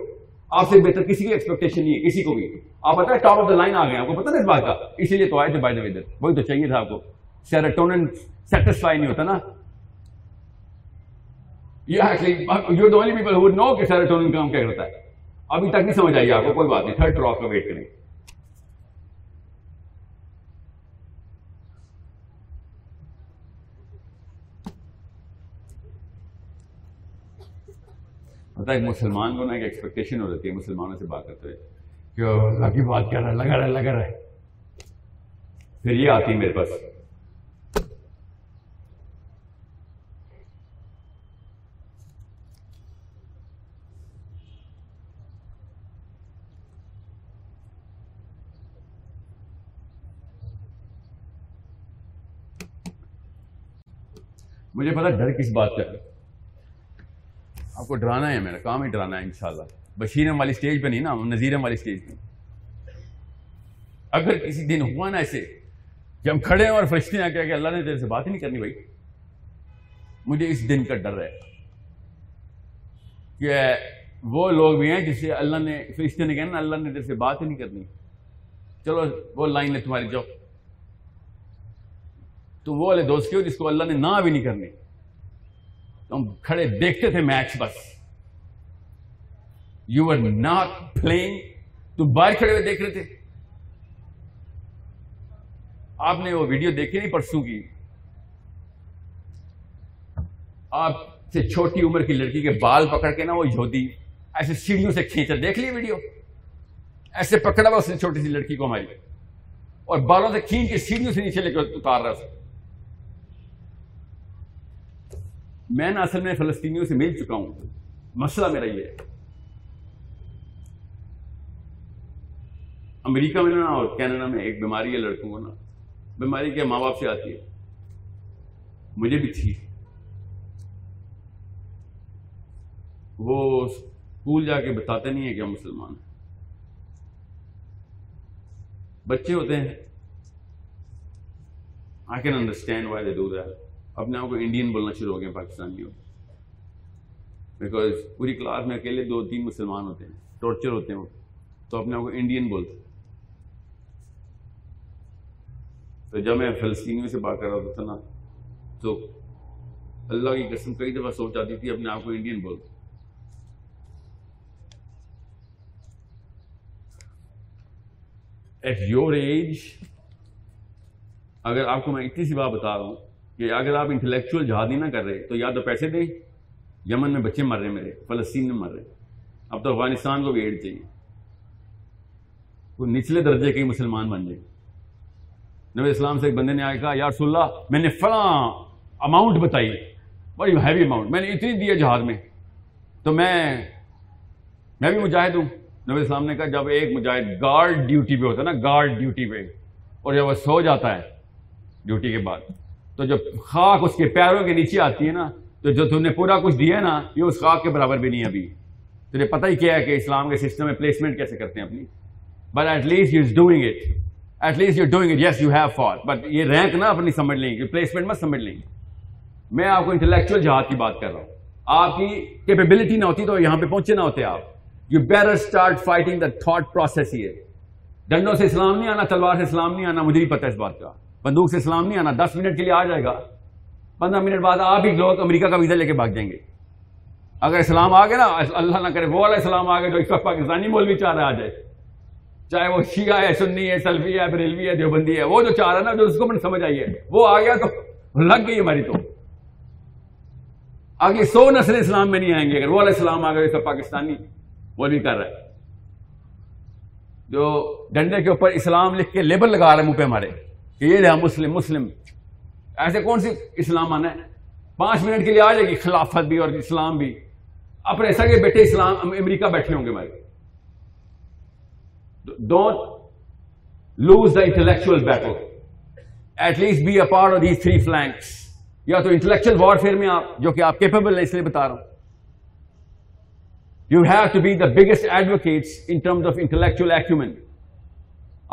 آپ سے بہتر کسی کی ایکسپیکٹیشن نہیں ہے، کسی کو بھی۔ آپ پتا ہے ٹاپ آف دا لائن آ گئے آپ کو پتا نا اس بات کا؟ اسی لیے تو آئے تھے بائی دا ادھر وہی تو چاہیے تھا آپ کو۔ سیروٹونن سیٹسفائی نہیں ہوتا نا۔ پیپل ہو نو کہ سیروٹونن کام کیا کرتا ہے ابھی تک نہیں سمجھ آئی آپ کو کوئی بات نہیں تھرڈ ٹراپ کا ویٹ کریں پتا ہے مسلمان کو نا ایک ایکسپیکٹیشن ہو جاتی ہے مسلمانوں سے بات کرتے ہوئے کہ اللہ کی بات کر رہا ہے لگا رہا ہے لگا رہا ہے پھر یہ آتی ہے میرے پاس مجھے پتا ڈر کس بات کا آپ کو ڈرانا ہے میرا، کام ہی ڈرانا ہے انشاءاللہ۔ بشیرم والی سٹیج پہ نہیں نا نذیرم والی سٹیج پہ۔ اگر کسی دن ہوا نا ایسے، کہ ہم کھڑے ہیں اور فرشتے ہیں کہ اللہ نے تیرے سے بات ہی نہیں کرنی بھائی، مجھے اس دن کا ڈر ہے۔ کہ وہ لوگ بھی ہیں جسے اللہ نے، فرشتے نے کہا نا، اللہ نے تیرے سے بات ہی نہیں کرنی۔ چلو وہ لائن ہے تمہاری جو تو وہ والے دوست کیوں جس کو اللہ نے نہ بھی نہیں کرنی تو ہم کھڑے دیکھتے تھے میچ بس۔ یو آر ناٹ پلئنگ تو باہر کھڑے ہوئے دیکھ رہے تھے۔ آپ نے وہ ویڈیو دیکھی نہیں پرسوں کی؟ آپ سے چھوٹی عمر کی لڑکی کے بال پکڑ کے نا وہ یہودی ایسے سیڑھیوں سے کھینچا دیکھ لی ویڈیو؟ ایسے پکڑا ہوا اس نے چھوٹی سی لڑکی کو ہماری اور بالوں سے کھینچ کے سیڑھیوں سے نیچے لے کے اتار رہا تھا۔ میں نا اصل میں فلسطینیوں سے مل چکا ہوں۔ مسئلہ میرا یہ ہے۔ امریکہ میں نا اور کینیڈا میں ایک بیماری ہے لڑکوں کو نا بیماری کے ماں باپ سے آتی ہے۔ مجھے بھی تھی۔ وہ اسکول جا کے بتاتے نہیں ہیں کہ ہم مسلمان ہیں۔ بچے ہوتے ہیں۔ I can understand why they do that اپنے آپ کو انڈین بولنا شروع ہو گئے پاکستانیوں۔ بیکاز پوری کلاس میں اکیلے دو تین مسلمان ہوتے ہیں ٹارچر ہوتے ہیں وہ۔ تو اپنے آپ کو انڈین بولتے۔ تو جب میں فلسطینیوں سے بات کر رہا ہوتا تھا نا، تو اللہ کی قسم کئی دفعہ سوچ آتی تھی اپنے آپ کو انڈین بولتے۔ ایٹ یور ایج اگر آپ کو میں اتنی سی بات بتا رہا ہوں کہ اگر آپ انٹلیکچوئل جہاد ہی نہ کر رہے، تو یا تو پیسے دیں، یمن میں بچے مر رہے ہیں میرے، فلسطین میں مر رہے اب تو افغانستان کو بھی ایڈ چاہیے۔ وہ نچلے درجے کے مسلمان بن جائے نبی اسلام سے ایک بندے نے آیا کہا، یا رسول اللہ، میں نے فلاں اماؤنٹ بتائی۔ بڑی ہیوی اماؤنٹ میں نے اتنی دی جہاد میں۔ تو میں میں بھی مجاہد ہوں۔ نبی اسلام نے کہا، جب ایک مجاہد گارڈ ڈیوٹی پہ ہوتا ہے نا گارڈ ڈیوٹی پہ، اور جب وہ سو جاتا ہے ڈیوٹی کے بعد تو جب خاک اس کے پیروں کے نیچے آتی ہے نا، تو جو تم نے پورا کچھ دیا نا، یہ اس خواب کے برابر بھی نہیں ابھی۔ تجھے پتہ ہی کیا ہے کہ اسلام کے سسٹم میں پلیسمنٹ کیسے کرتے ہیں اپنی۔ But at least you is doing it at least you doing it yes you have for but یہ رینک نہ اپنی سمجھ لیں گے پلیسمنٹ مت سمجھ لیں گے۔ میں آپ کو انٹلیکچوئل جہاد کی بات کر رہا ہوں۔ آپ کی کیپیبلٹی نہ ہوتی تو یہاں پہ پہنچے نہ ہوتے آپ۔ You better start fighting the thought process یہ ڈنڈوں سے اسلام نہیں آنا، تلوار سے اسلام نہیں آنا، مجھے بھی پتہ ہے اس بات کا۔ بندوق سے اسلام نہیں آنا، دس منٹ کے لیے آ جائے گا۔ پندرہ منٹ بعد آپ ہی لوگ امریکہ کا ویزا لے کے بھاگ جائیں گے۔ اگر اسلام آ گیا نا، اللہ نہ کرے، وہ والا اسلام آ گیا جو اس وقت پاکستانی مول بھی چاہ رہا آ جائے چاہے وہ شیعہ ہے، سنی ہے، سلفی ہے، بریلوی ہے، دیوبندی ہے، وہ جو چاہ رہا ہے نا، جو اس کو میں سمجھ آئی ہے، وہ آ گیا تو لگ گئی ہماری تو۔ اگلی سو نسل اسلام میں نہیں آئیں گے اگر وہ والا اسلام آ گیا اس وقت پاکستانی وہ کر رہا ہے، جو ڈنڈے کے اوپر اسلام لکھ کے لیبل لگا رہے منہ پہ ہمارے۔ یہ رہا مسلم مسلم۔ ایسے کون سی اسلام آنا ہے؟ پانچ منٹ کے لیے آ جائے گی خلافت بھی اور اسلام بھی۔ اپنے سگے بیٹے اسلام، امریکہ بیٹھے ہوں گے ہمارے don't lose the intellectual battle at least be a part of these three flanks یا تو انٹلیکچوئل وار فیئر میں آپ، جو کہ آپ کیپیبل ہیں، اس لیے بتا رہا ہوں۔ You have to be the biggest advocates in terms of intellectual argument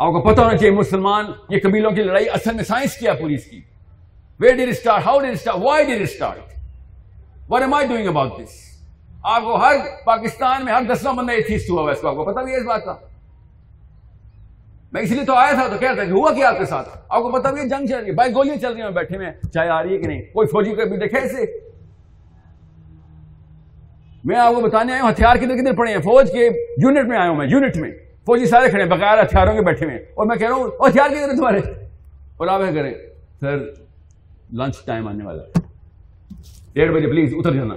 آپ کو پتا ہونا چاہیے مسلمان یہ قبیلوں کی لڑائی اصل میں سائنس کیا پوری اس کی۔ Where did start how did start why did start what am I doing about this آپ کو ہر پاکستان میں ہر دسواں بندہ یہ ایتھیسٹ ہوا ہوا اس کو، آپ کو پتا بھی ہے اس بات کا۔ میں اس لیے تو آیا تھا، تو کہتا کہ ہوا کیا آپ کے ساتھ؟ آپ کو پتا بھی ہے جنگ چل رہی ہے، بھائی گولیاں چل رہی ہیں بیٹھے میں چاہے آ رہی ہے کہ نہیں؟ کوئی فوجی کو بھی دیکھے اسے میں آپ کو بتانے آیا ہوں، ہتھیار کدھر کدھر پڑے ہیں؟ فوج کے یونٹ میں آیا ہوں میں، یونٹ میں۔ فوجی سارے کھڑے ہیں بغیر ہتھیاروں کے بیٹھے ہوئے اور میں کہہ رہا ہوں ہتھیار کدھر ہیں تمہارے؟ اور آپ کریں سر لنچ ٹائم آنے والا ہے۔ ڈیڑھ بجے پلیز اتر جانا۔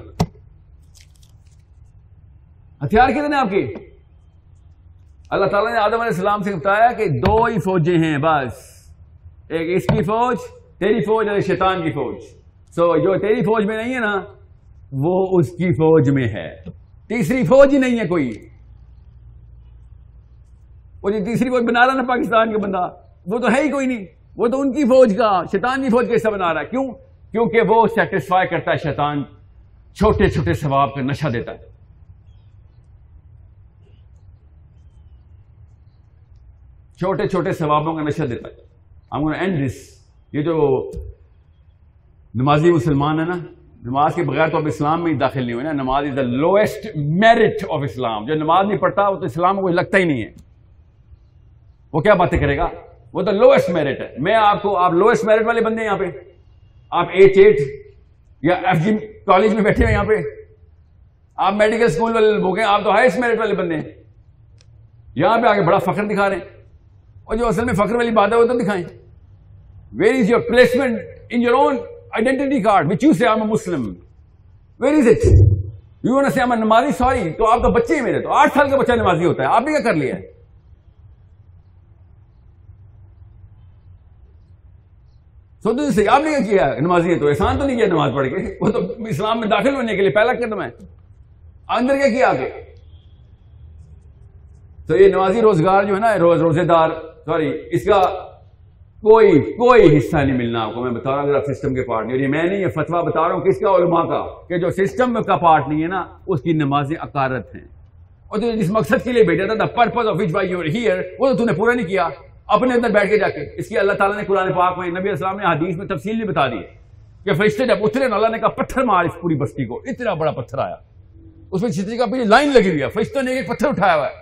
ہتھیار کتنے آپ کی اللہ تعالیٰ نے آدم علیہ السلام سے بتایا کہ دو ہی فوجیں ہیں بس۔ ایک اس کی فوج تیری فوج اور شیطان کی فوج۔ سو so, جو تیری فوج میں نہیں ہے نا وہ اس کی فوج میں ہے۔ تیسری فوج ہی نہیں ہے کوئی۔ وہ جو تیسری فوج بنا رہا نا پاکستان کا بندہ، وہ تو ہے ہی کوئی نہیں۔ وہ تو ان کی فوج کا، شیطان کی فوج کیسا بنا رہا ہے۔ کیوں؟ کیونکہ وہ سیٹسفائی کرتا ہے شیطان، چھوٹے چھوٹے ثواب کا نشہ دیتا ہے۔ چھوٹے چھوٹے ثوابوں کا نشہ دیتا ہے۔ ہم اینڈ دس یہ جو نمازی مسلمان ہے نا، نماز کے بغیر تو اب اسلام میں ہی داخل نہیں ہوئے نا۔ Namaz is the lowest merit of Islam جو نماز نہیں پڑھتا، وہ تو اسلام کو لگتا ہی نہیں ہے۔ وہ کیا باتیں کرے گا؟ وہ تو لوئسٹ میرٹ ہے۔ میں آپ کو آپ لوئسٹ میرٹ والے بندے ہیں یہاں پہ۔ آپ ایچ ایٹ یا ایف جی کالج میں بیٹھے ہوئے یہاں پہ۔ آپ میڈیکل اسکول والے لوگ ہیں، آپ تو ہائیسٹ میرٹ والے بندے ہیں۔ یہاں پہ آگے بڑا فخر دکھا رہے ہیں۔ اور جو اصل میں فخر والی بات ہے، وہ تو دکھائیں۔ Where is your placement in your own identity card which you say I'm a Muslim where is it you say I'm namazi sorry تو آپ تو بچے ہی میرے، تو آٹھ سال کا بچہ نمازی ہوتا ہے۔ آپ نے کیا کر لیا ہے؟ سوچو سے آپ نے کیا نمازی ہے تو احسان تو نہیں کیا نماز پڑھ کے؟ وہ تو اسلام میں داخل ہونے کے لیے پہلا قدم ہے۔ اندر کیا کیا آگے؟ تو یہ نمازی روزگار جو ہے نا، روز روزے دار سوری اس کا کوئی کوئی حصہ نہیں ملنا آپ کو۔ میں بتا رہا ہوں، اگر آپ سسٹم کے پارٹ نہیں۔ اور یہ میں نہیں، یہ فتوا بتا رہا ہوں کس کا علماء کا، کہ جو سسٹم کا پارٹ نہیں ہے نا، اس کی نمازیں اکارت ہیں۔ اور تو جس مقصد کے لیے بیٹھا تھا purpose of which by your here وہ تو نے پورا نہیں کیا۔ اپنے اندر بیٹھ کے جا کے۔ اس کی اللہ تعالیٰ نے قرآن پاک میں نبی السلام نے حدیث میں تفصیل نہیں بتا دی کہ فرشتے جب اترے اللہ نے کہا، پتھر مار اس پوری بستی کو۔ اتنا بڑا پتھر آیا۔ اس میں چھتری کا پیچھے لائن لگی ہوئی ہے۔ فرشتوں نے ایک پتھر اٹھایا ہوا ہے۔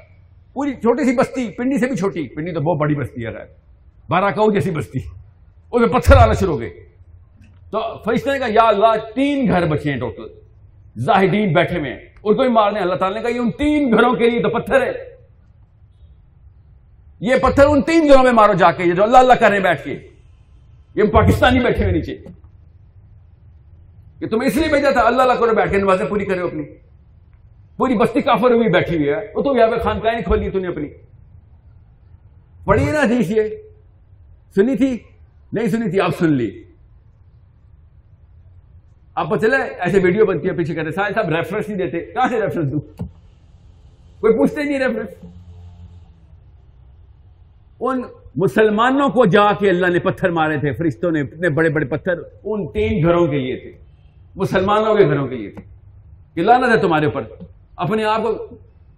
پوری چھوٹی سی بستی، پنڈی سے بھی چھوٹی۔ پنڈی تو بہت بڑی بستی ہے بارہ کہو جیسی بستی۔ اس میں پتھر آنا شروع ہو گئے۔ تو فرشتے نے کہا، یا اللہ، تین گھر بچے ہیں ٹوٹل۔ زاہدین بیٹھے ہوئے ہیں۔ ان کو بھی مارنے اللہ تعالیٰ نے کہا، یہ ان تین گھروں کے لیے تو پتھر ہے۔ یہ پتھر ان تین گھروں میں مارو جا کے، یہ جو اللہ اللہ کر رہے ہیں بیٹھ کے۔ یہ پاکستانی بیٹھے ہوئے نیچے۔ کہ تم اس لیے بھیجا تھا، اللہ اللہ کرو بیٹھ کے، نمازیں پوری کرے اپنی۔ پوری بستی کافر ہوئی بیٹھی ہوئی ہے۔ وہ تو یہاں پہ خانقاہ نہیں کھولی تو نے اپنی۔ پڑھی نا حدیث یہ؟ سنی تھی؟ نہیں سنی تھی، آپ سن لی۔ آپ کو چلے ایسے ویڈیو بنتی ہے، پیچھے کہتے سارے صاحب ریفرنس نہیں دیتے۔ کہاں سے ریفرنس دوں؟ کوئی پوچھتے نہیں ریفرنس ان مسلمانوں کو جا کے اللہ نے پتھر مارے تھے، فرشتوں نے اتنے بڑے بڑے پتھر ان تین گھروں کے لیے تھے، مسلمانوں کے گھروں کے لیے تھی کہ لانا ہے تمہارے اوپر۔ اپنے آپ کو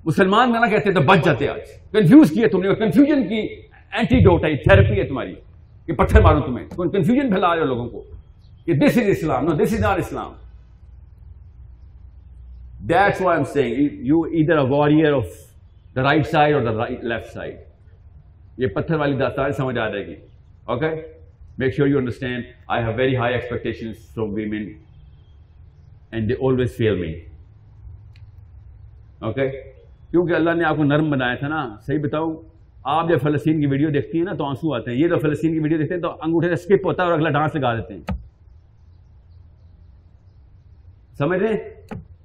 مسلمان نہ کہتے تو بچ جاتے آج۔ کنفیوز کیا تم نے کنفیوژن کی اینٹی ڈوٹ ہے تھراپی ہے تمہاری کہ پتھر مارو تمہیں۔ کنفیوژن پھیلا رہے ہو لوگوں کو کہ this is Islam no this is not Islam that's why I'm saying you ادھر a warrior of the right side or the left side یہ پتھر والی داستان سمجھ آ جائے گی۔ Okay make sure you understand I have very high expectation from women and they always fail me okay کیونکہ اللہ نے آپ کو نرم بنایا تھا نا، صحیح بتاؤں آپ جب فلسطین کی ویڈیو دیکھتی ہیں نا، تو آنسو آتے ہیں۔ یہ تو فلسطین کی ویڈیو دیکھتے ہیں تو انگوٹھے سے اسکپ ہوتا ہے اور اگلا ڈانس لگا دیتے ہیں۔ سمجھ رہے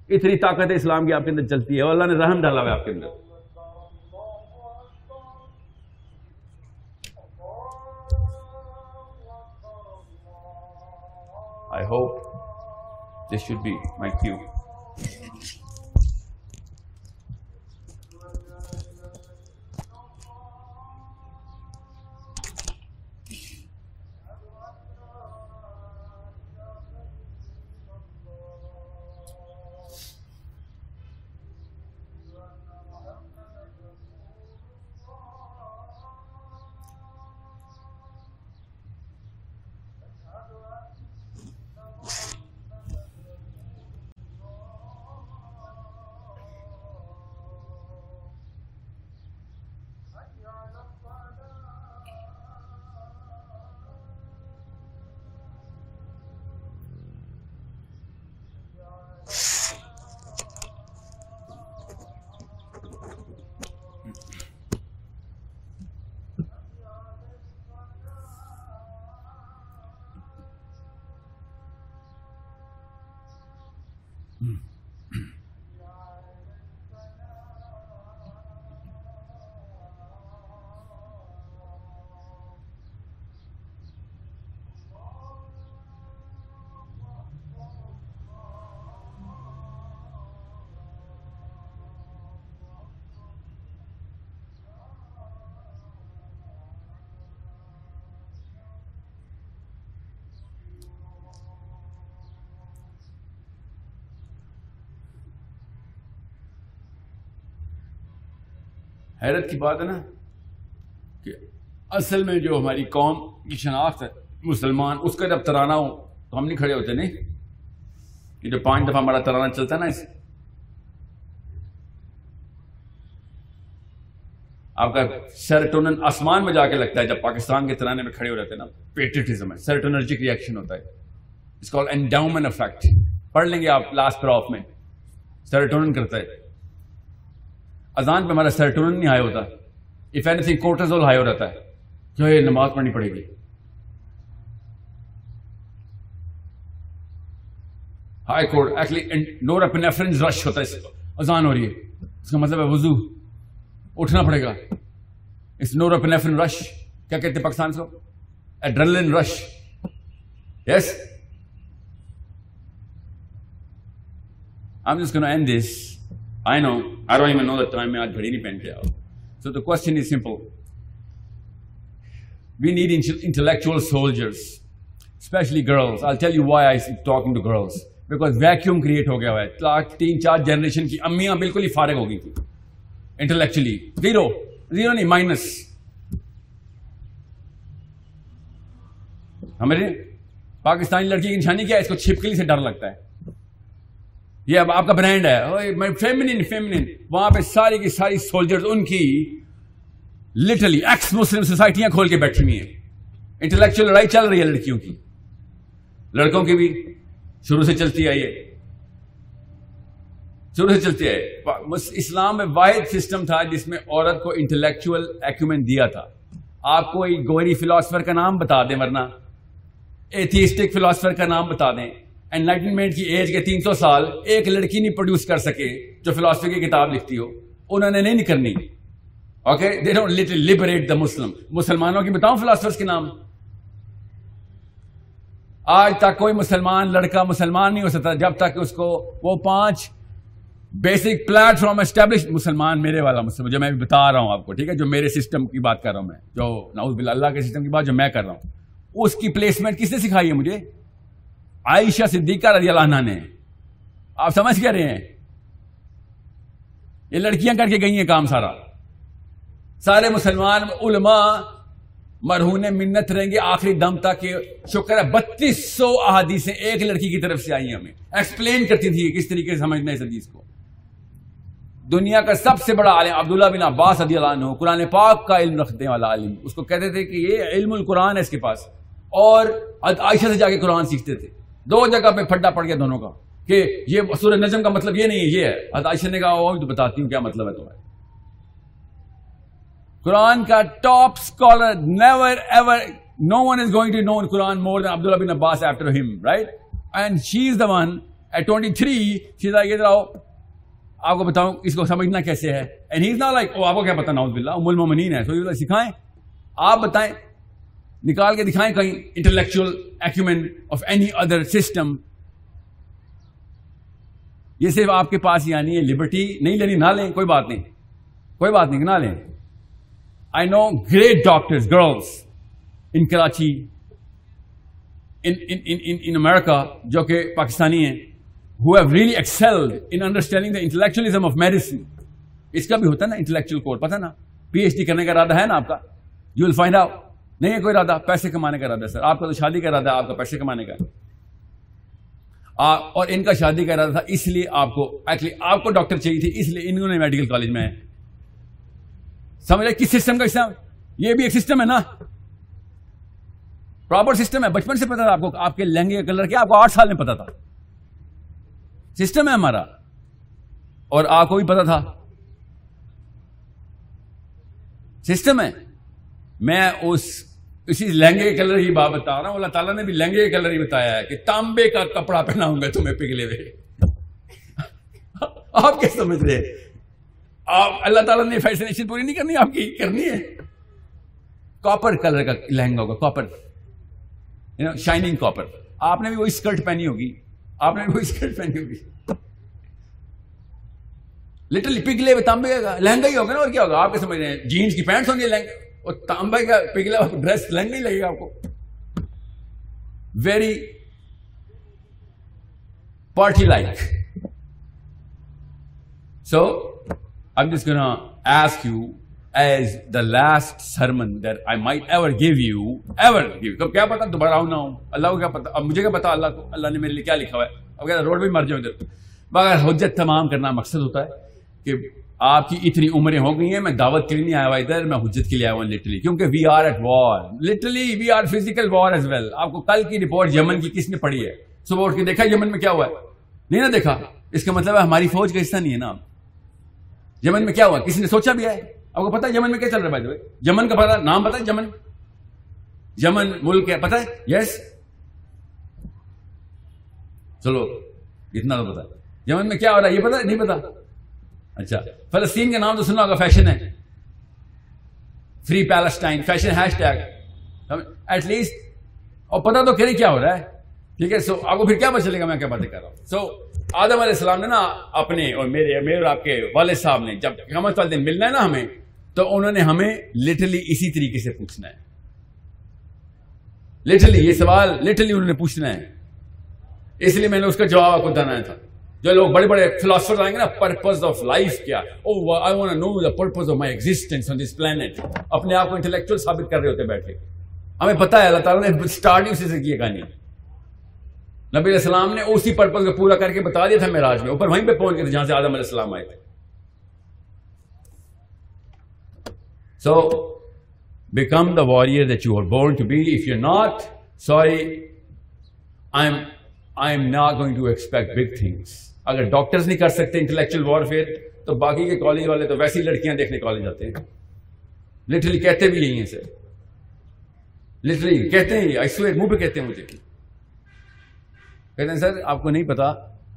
اتنی طاقت اسلام کی آپ کے اندر چلتی ہے اور اللہ نے رحم ڈالا ہوا ہے آپ کے اندر۔ I hope this should be my cue حیرت کی بات ہے نا کہ اصل میں جو ہماری قوم کی شناخت ہے، مسلمان، اس کا جب ترانہ ہو، تو ہم نہیں کھڑے ہوتے، نہیں؟ کہ جو پانچ دفعہ ہمارا ترانہ چلتا ہے نا اس۔ آپ کا سیرٹونن آسمان میں جا کے لگتا ہے، جب پاکستان کے ترانے میں کھڑے ہو جاتے ہیں نا پیٹریٹزم ہے سیرٹونرجک ریئیکشن ہوتا ہے۔ اس کال اینڈاؤمنٹ افیکٹ پڑھ لیں گے آپ لاسٹ پراف میں۔ سیرٹونن کرتا ہے۔ اذان پہ ہمارا سیرٹون نہیں ہائی ہوتا۔ اف اینی تھنگ کوٹرزول ہائی ہو رہتا ہے۔ جو یہ نماز پڑھنی پڑے گی۔ ہائی کورٹ ایکچولی نور اپنیفرنس رش ہوتا ہے اذان ہو رہی ہے۔ اس کا مطلب ہے وضو۔ اٹھنا پڑے گا۔ اس نور اپنیفرن رش کیا کہتے ہیں پاکستان سے؟ ایڈرلن رش یس I'm just going to end this. I know. I don't even know the time. میں آج گھڑی نہیں So the question is simple. We need intellectual soldiers, especially girls. I'll tell you why I'm talking to girls. Because vacuum create ہو گیا ہے تین چار جنریشن کی امیاں بالکل ہی فارغ ہو گئی تھی انٹلیکچولی زیرو زیرو نہیں مائنس ہمارے پاکستانی لڑکی کی نشانی کیا ہے اس کو چھپکلی سے ڈر لگتا ہے یہ اب آپ کا برانڈ ہے۔ فیمنین فیمنین وہاں پہ ساری کی ساری سولجرز ان کی لٹرلی ایکس مسلم سوسائٹیاں کھول کے بیٹھی ہوئی ہیں۔ انٹلیکچوئل لڑائی چل رہی ہے لڑکیوں کی۔ لڑکوں کی بھی شروع سے چلتی ہے۔ شروع سے چلتی ہے۔ اسلام میں واحد سسٹم تھا جس میں عورت کو انٹلیکچوئل ایکومنٹ دیا تھا۔ آپ کو ایک گوری فلاسفر کا نام بتا دیں ورنہ ایتھیسٹک فلاسفر کا نام بتا دیں۔ انلائٹنمنٹ کی ایج کے تین سو سال ایک لڑکی نہیں پروڈیوس کر سکے جو فلاسفی کی کتاب لکھتی ہو۔ انہوں نے نہیں کرنی۔ Okay they don't let liberate the Muslim مسلمانوں کی بتاؤں فلاسفرس کے نام۔ آج تک کوئی مسلمان لڑکا مسلمان نہیں ہو سکتا۔ جب تک اس کو وہ پانچ بیسک پلیٹ فارم اسٹیبلش مسلمان میرے والا مسلم، جو میں بتا رہا ہوں آپ کو، ٹھیک ہے؟ جو میرے سسٹم کی بات کر رہا ہوں میں، جو ناؤز بلا اللہ کے سسٹم کی بات جو میں کر رہا ہوں۔ اس کی پلیسمنٹ کس نے سکھائی ہے مجھے؟ عائشہ صدیقہ رضی اللہ عنہ نے۔ آپ سمجھ کیا رہے ہیں؟ یہ لڑکیاں کر کے گئی ہیں کام سارا۔ سارے مسلمان علماء مرہون منت رہیں گے۔ آخری دم تک شکر ہے۔ بتیس سو احادیثیں ایک لڑکی کی طرف سے آئی ہمیں۔ ایکسپلین کرتی تھی کس طریقے سے سمجھنا اس حدیث کو۔ دنیا کا سب سے بڑا عالم عبداللہ بن عباس رضی اللہ عنہ قرآن پاک کا علم رکھنے والا عالم۔ اس کو کہتے تھے کہ یہ علم القرآن ہے اس کے پاس۔ اور عائشہ سے جا کے قرآن سیکھتے تھے۔ دو جگہ پہ پھڈا پڑ گیا دونوں کا کہ یہ سورہ نجم کا مطلب یہ نہیں ہے، یہ ہے۔ عائشہ نے کہا وہ بھی تو بتاتی ہوں کیا مطلب ہے تمہیں قرآن کا top scholar never ever no one is going to know Quran more than Abdullah bin Abbas after him right and she is the one eight twenty three she's I ادھر آؤ آپ کو بتاؤں اس کو سمجھنا کیسے ہے؟ اینڈ ہی از نا لائک او آپ کو کیا پتا ناؤز بلّہ ام المومنین ہے سو یہ سکھائیں، آپ بتائیں نکال کے دکھائیں کہیں intellectual argument of any other system یہ صرف آپ کے پاس یعنی ہے لبرٹی نہیں لینی، نہ لیں، کوئی بات نہیں۔ کوئی بات نہیں، نہ لیں۔ I know great doctor girls in Karachi in America جو کہ پاکستانی ہیں who have really excelled in understanding the intellectualism of medicine اس کا بھی ہوتا ہے نا انٹلیکچوئل کوڈ پتا نا؟ پی ایچ ڈی کرنے کا ارادہ ہے نا آپ کا؟ یو ول فائنڈ آؤٹ نہیں ہے کوئی ارادہ، پیسے کمانے کا ارادہ سر۔ آپ کا تو شادی کا ارادہ آپ کا پیسے کمانے کا۔ اور ان کا شادی کا ارادہ تھا، اس لیے آپ کو ایکچولی آپ کو ڈاکٹر چاہیے تھی، اس لیے انہوں نے میڈیکل کالج میں سمجھ رہے کس سسٹم کا سسٹم یہ بھی ایک سسٹم ہے نا۔ پراپر سسٹم ہے، بچپن سے پتا تھا آپ کو، آپ کے لہنگے کا کلر کیا، آپ کو آٹھ سال میں پتا تھا۔ سسٹم ہے ہمارا۔ اور آپ کو بھی پتا تھا۔ سسٹم ہے۔ میں اس اسی لہنگے کے کلر کی بات بتا رہا ہوں۔ اللہ تعالیٰ نے بھی لہنگے کے کلر ہی بتایا ہے کہ تانبے کا کپڑا پہناؤں گا تمہیں پگلے ہوئے۔ آپ کیا سمجھ رہے؟ آپ اللہ تعالیٰ نے فیشنیشن پوری نہیں کرنی؟ آپ کی کرنی ہے۔ کاپر کلر کا لہنگا ہوگا کاپر شائننگ کاپر آپ نے بھی وہی اسکرٹ پہنی ہوگی۔ آپ نے بھی وہی اسکرٹ پہنی ہوگی۔ لٹرلی پگلے ہوئے تانبے کا لہنگا ہی ہوگا نا، اور کیا ہوگا؟ آپ کے سمجھ رہے ہیں؟ جینس کی پینٹس ہوں گے لہنگے۔ اور تانبا کا پگلا ڈریس لنگ نہیں لگے گا آپ کو۔ ویری پارٹی لائک سو اب just gonna ask you as the last sermon that I might ever give you ever give تو کیا پتا دوبارہ آؤں نہ ہوں اللہ کو کیا پتا اب مجھے کیا پتا اللہ کو اللہ نے میرے لیے کیا لکھا ہوا ہے اب کہتا روڈ بھی مر جاؤں ادھر۔ مگر حجت تمام کرنا مقصد ہوتا ہے کہ آپ کی اتنی عمریں ہو گئی ہیں، میں دعوت کے لیے نہیں آیا ہوا ادھر، میں حجت کے لیے آیا ہوں لٹرلی کیونکہ we are at war literally we are physical war as well آپ کو کل کی رپورٹ یمن کی کس نے پڑھی ہے؟ صبح اٹھ کے دیکھا یمن میں کیا ہوا ہے؟ نہیں نا دیکھا؟ اس کا مطلب ہے ہماری فوج کا حصہ نہیں ہے نا یمن میں کیا ہوا؟ کسی نے سوچا بھی ہے؟ آپ کو پتا ہے یمن میں کیا چل رہا ہے بھائی یمن کا پتا نام پتا ہے یمن؟ یمن ملک ہے پتا ہے؟ یس چلو، اتنا تو پتا یمن میں کیا ہو رہا ہے؟ یہ پتا نہیں پتا اچھا فلسطین کا نام تو سنا ہوگا فیشن ہے۔ Free Palestine fashion hashtag at least اور پتا تو کہ کیا ہو رہا ہے۔ ٹھیک ہے سو آپ کو پھر کیا پتا چلے گا؟ میں کیا باتیں کر رہا ہوں۔ سو آدم علیہ السلام نے نا اپنے اور میرے میرے اور آپ کے والد صاحب نے جب قیامت والے دن ملنا ہے نا ہمیں، تو انہوں نے ہمیں لٹرلی اسی طریقے سے پوچھنا ہے۔ لٹرلی یہ سوال لٹرلی انہوں نے پوچھنا ہے۔ اس لیے میں نے اس کا جواب آپ کو دینا تھا۔ جو لوگ بڑے بڑے فلاسفر آئیں گے نا پرپز آف لائف کیا know the purpose of my existence on this planet اپنے آپ کو انٹلیکچوئل ثابت کر رہے ہوتے بیٹھے۔ ہمیں پتا ہے اللہ تعالیٰ نے اسٹارٹ ہی اسی سے کی کہانی۔ نبی علیہ السلام نے اسی پرپز کو پورا کر کے بتا دیا تھا میراج میں، اوپر وہیں پہ پہنچ گئے تھے جہاں سے آدم علیہ السلام آئے تھے۔ So become the warrior that you are born to be if you not sorry I am I am not going to expect big things اگر ڈاکٹرز نہیں کر سکتے انٹلیکچوئل وارفیئر تو باقی کے کالج والے تو ویسی لڑکیاں دیکھنے کالج آتے ہیں۔ لٹرلی کہتے بھی یہی ہیں سر لٹرلی کہتے ہیں آئی منہ پہ کہتے ہیں مجھے۔ کہتے ہیں، سر، آپ کو نہیں پتا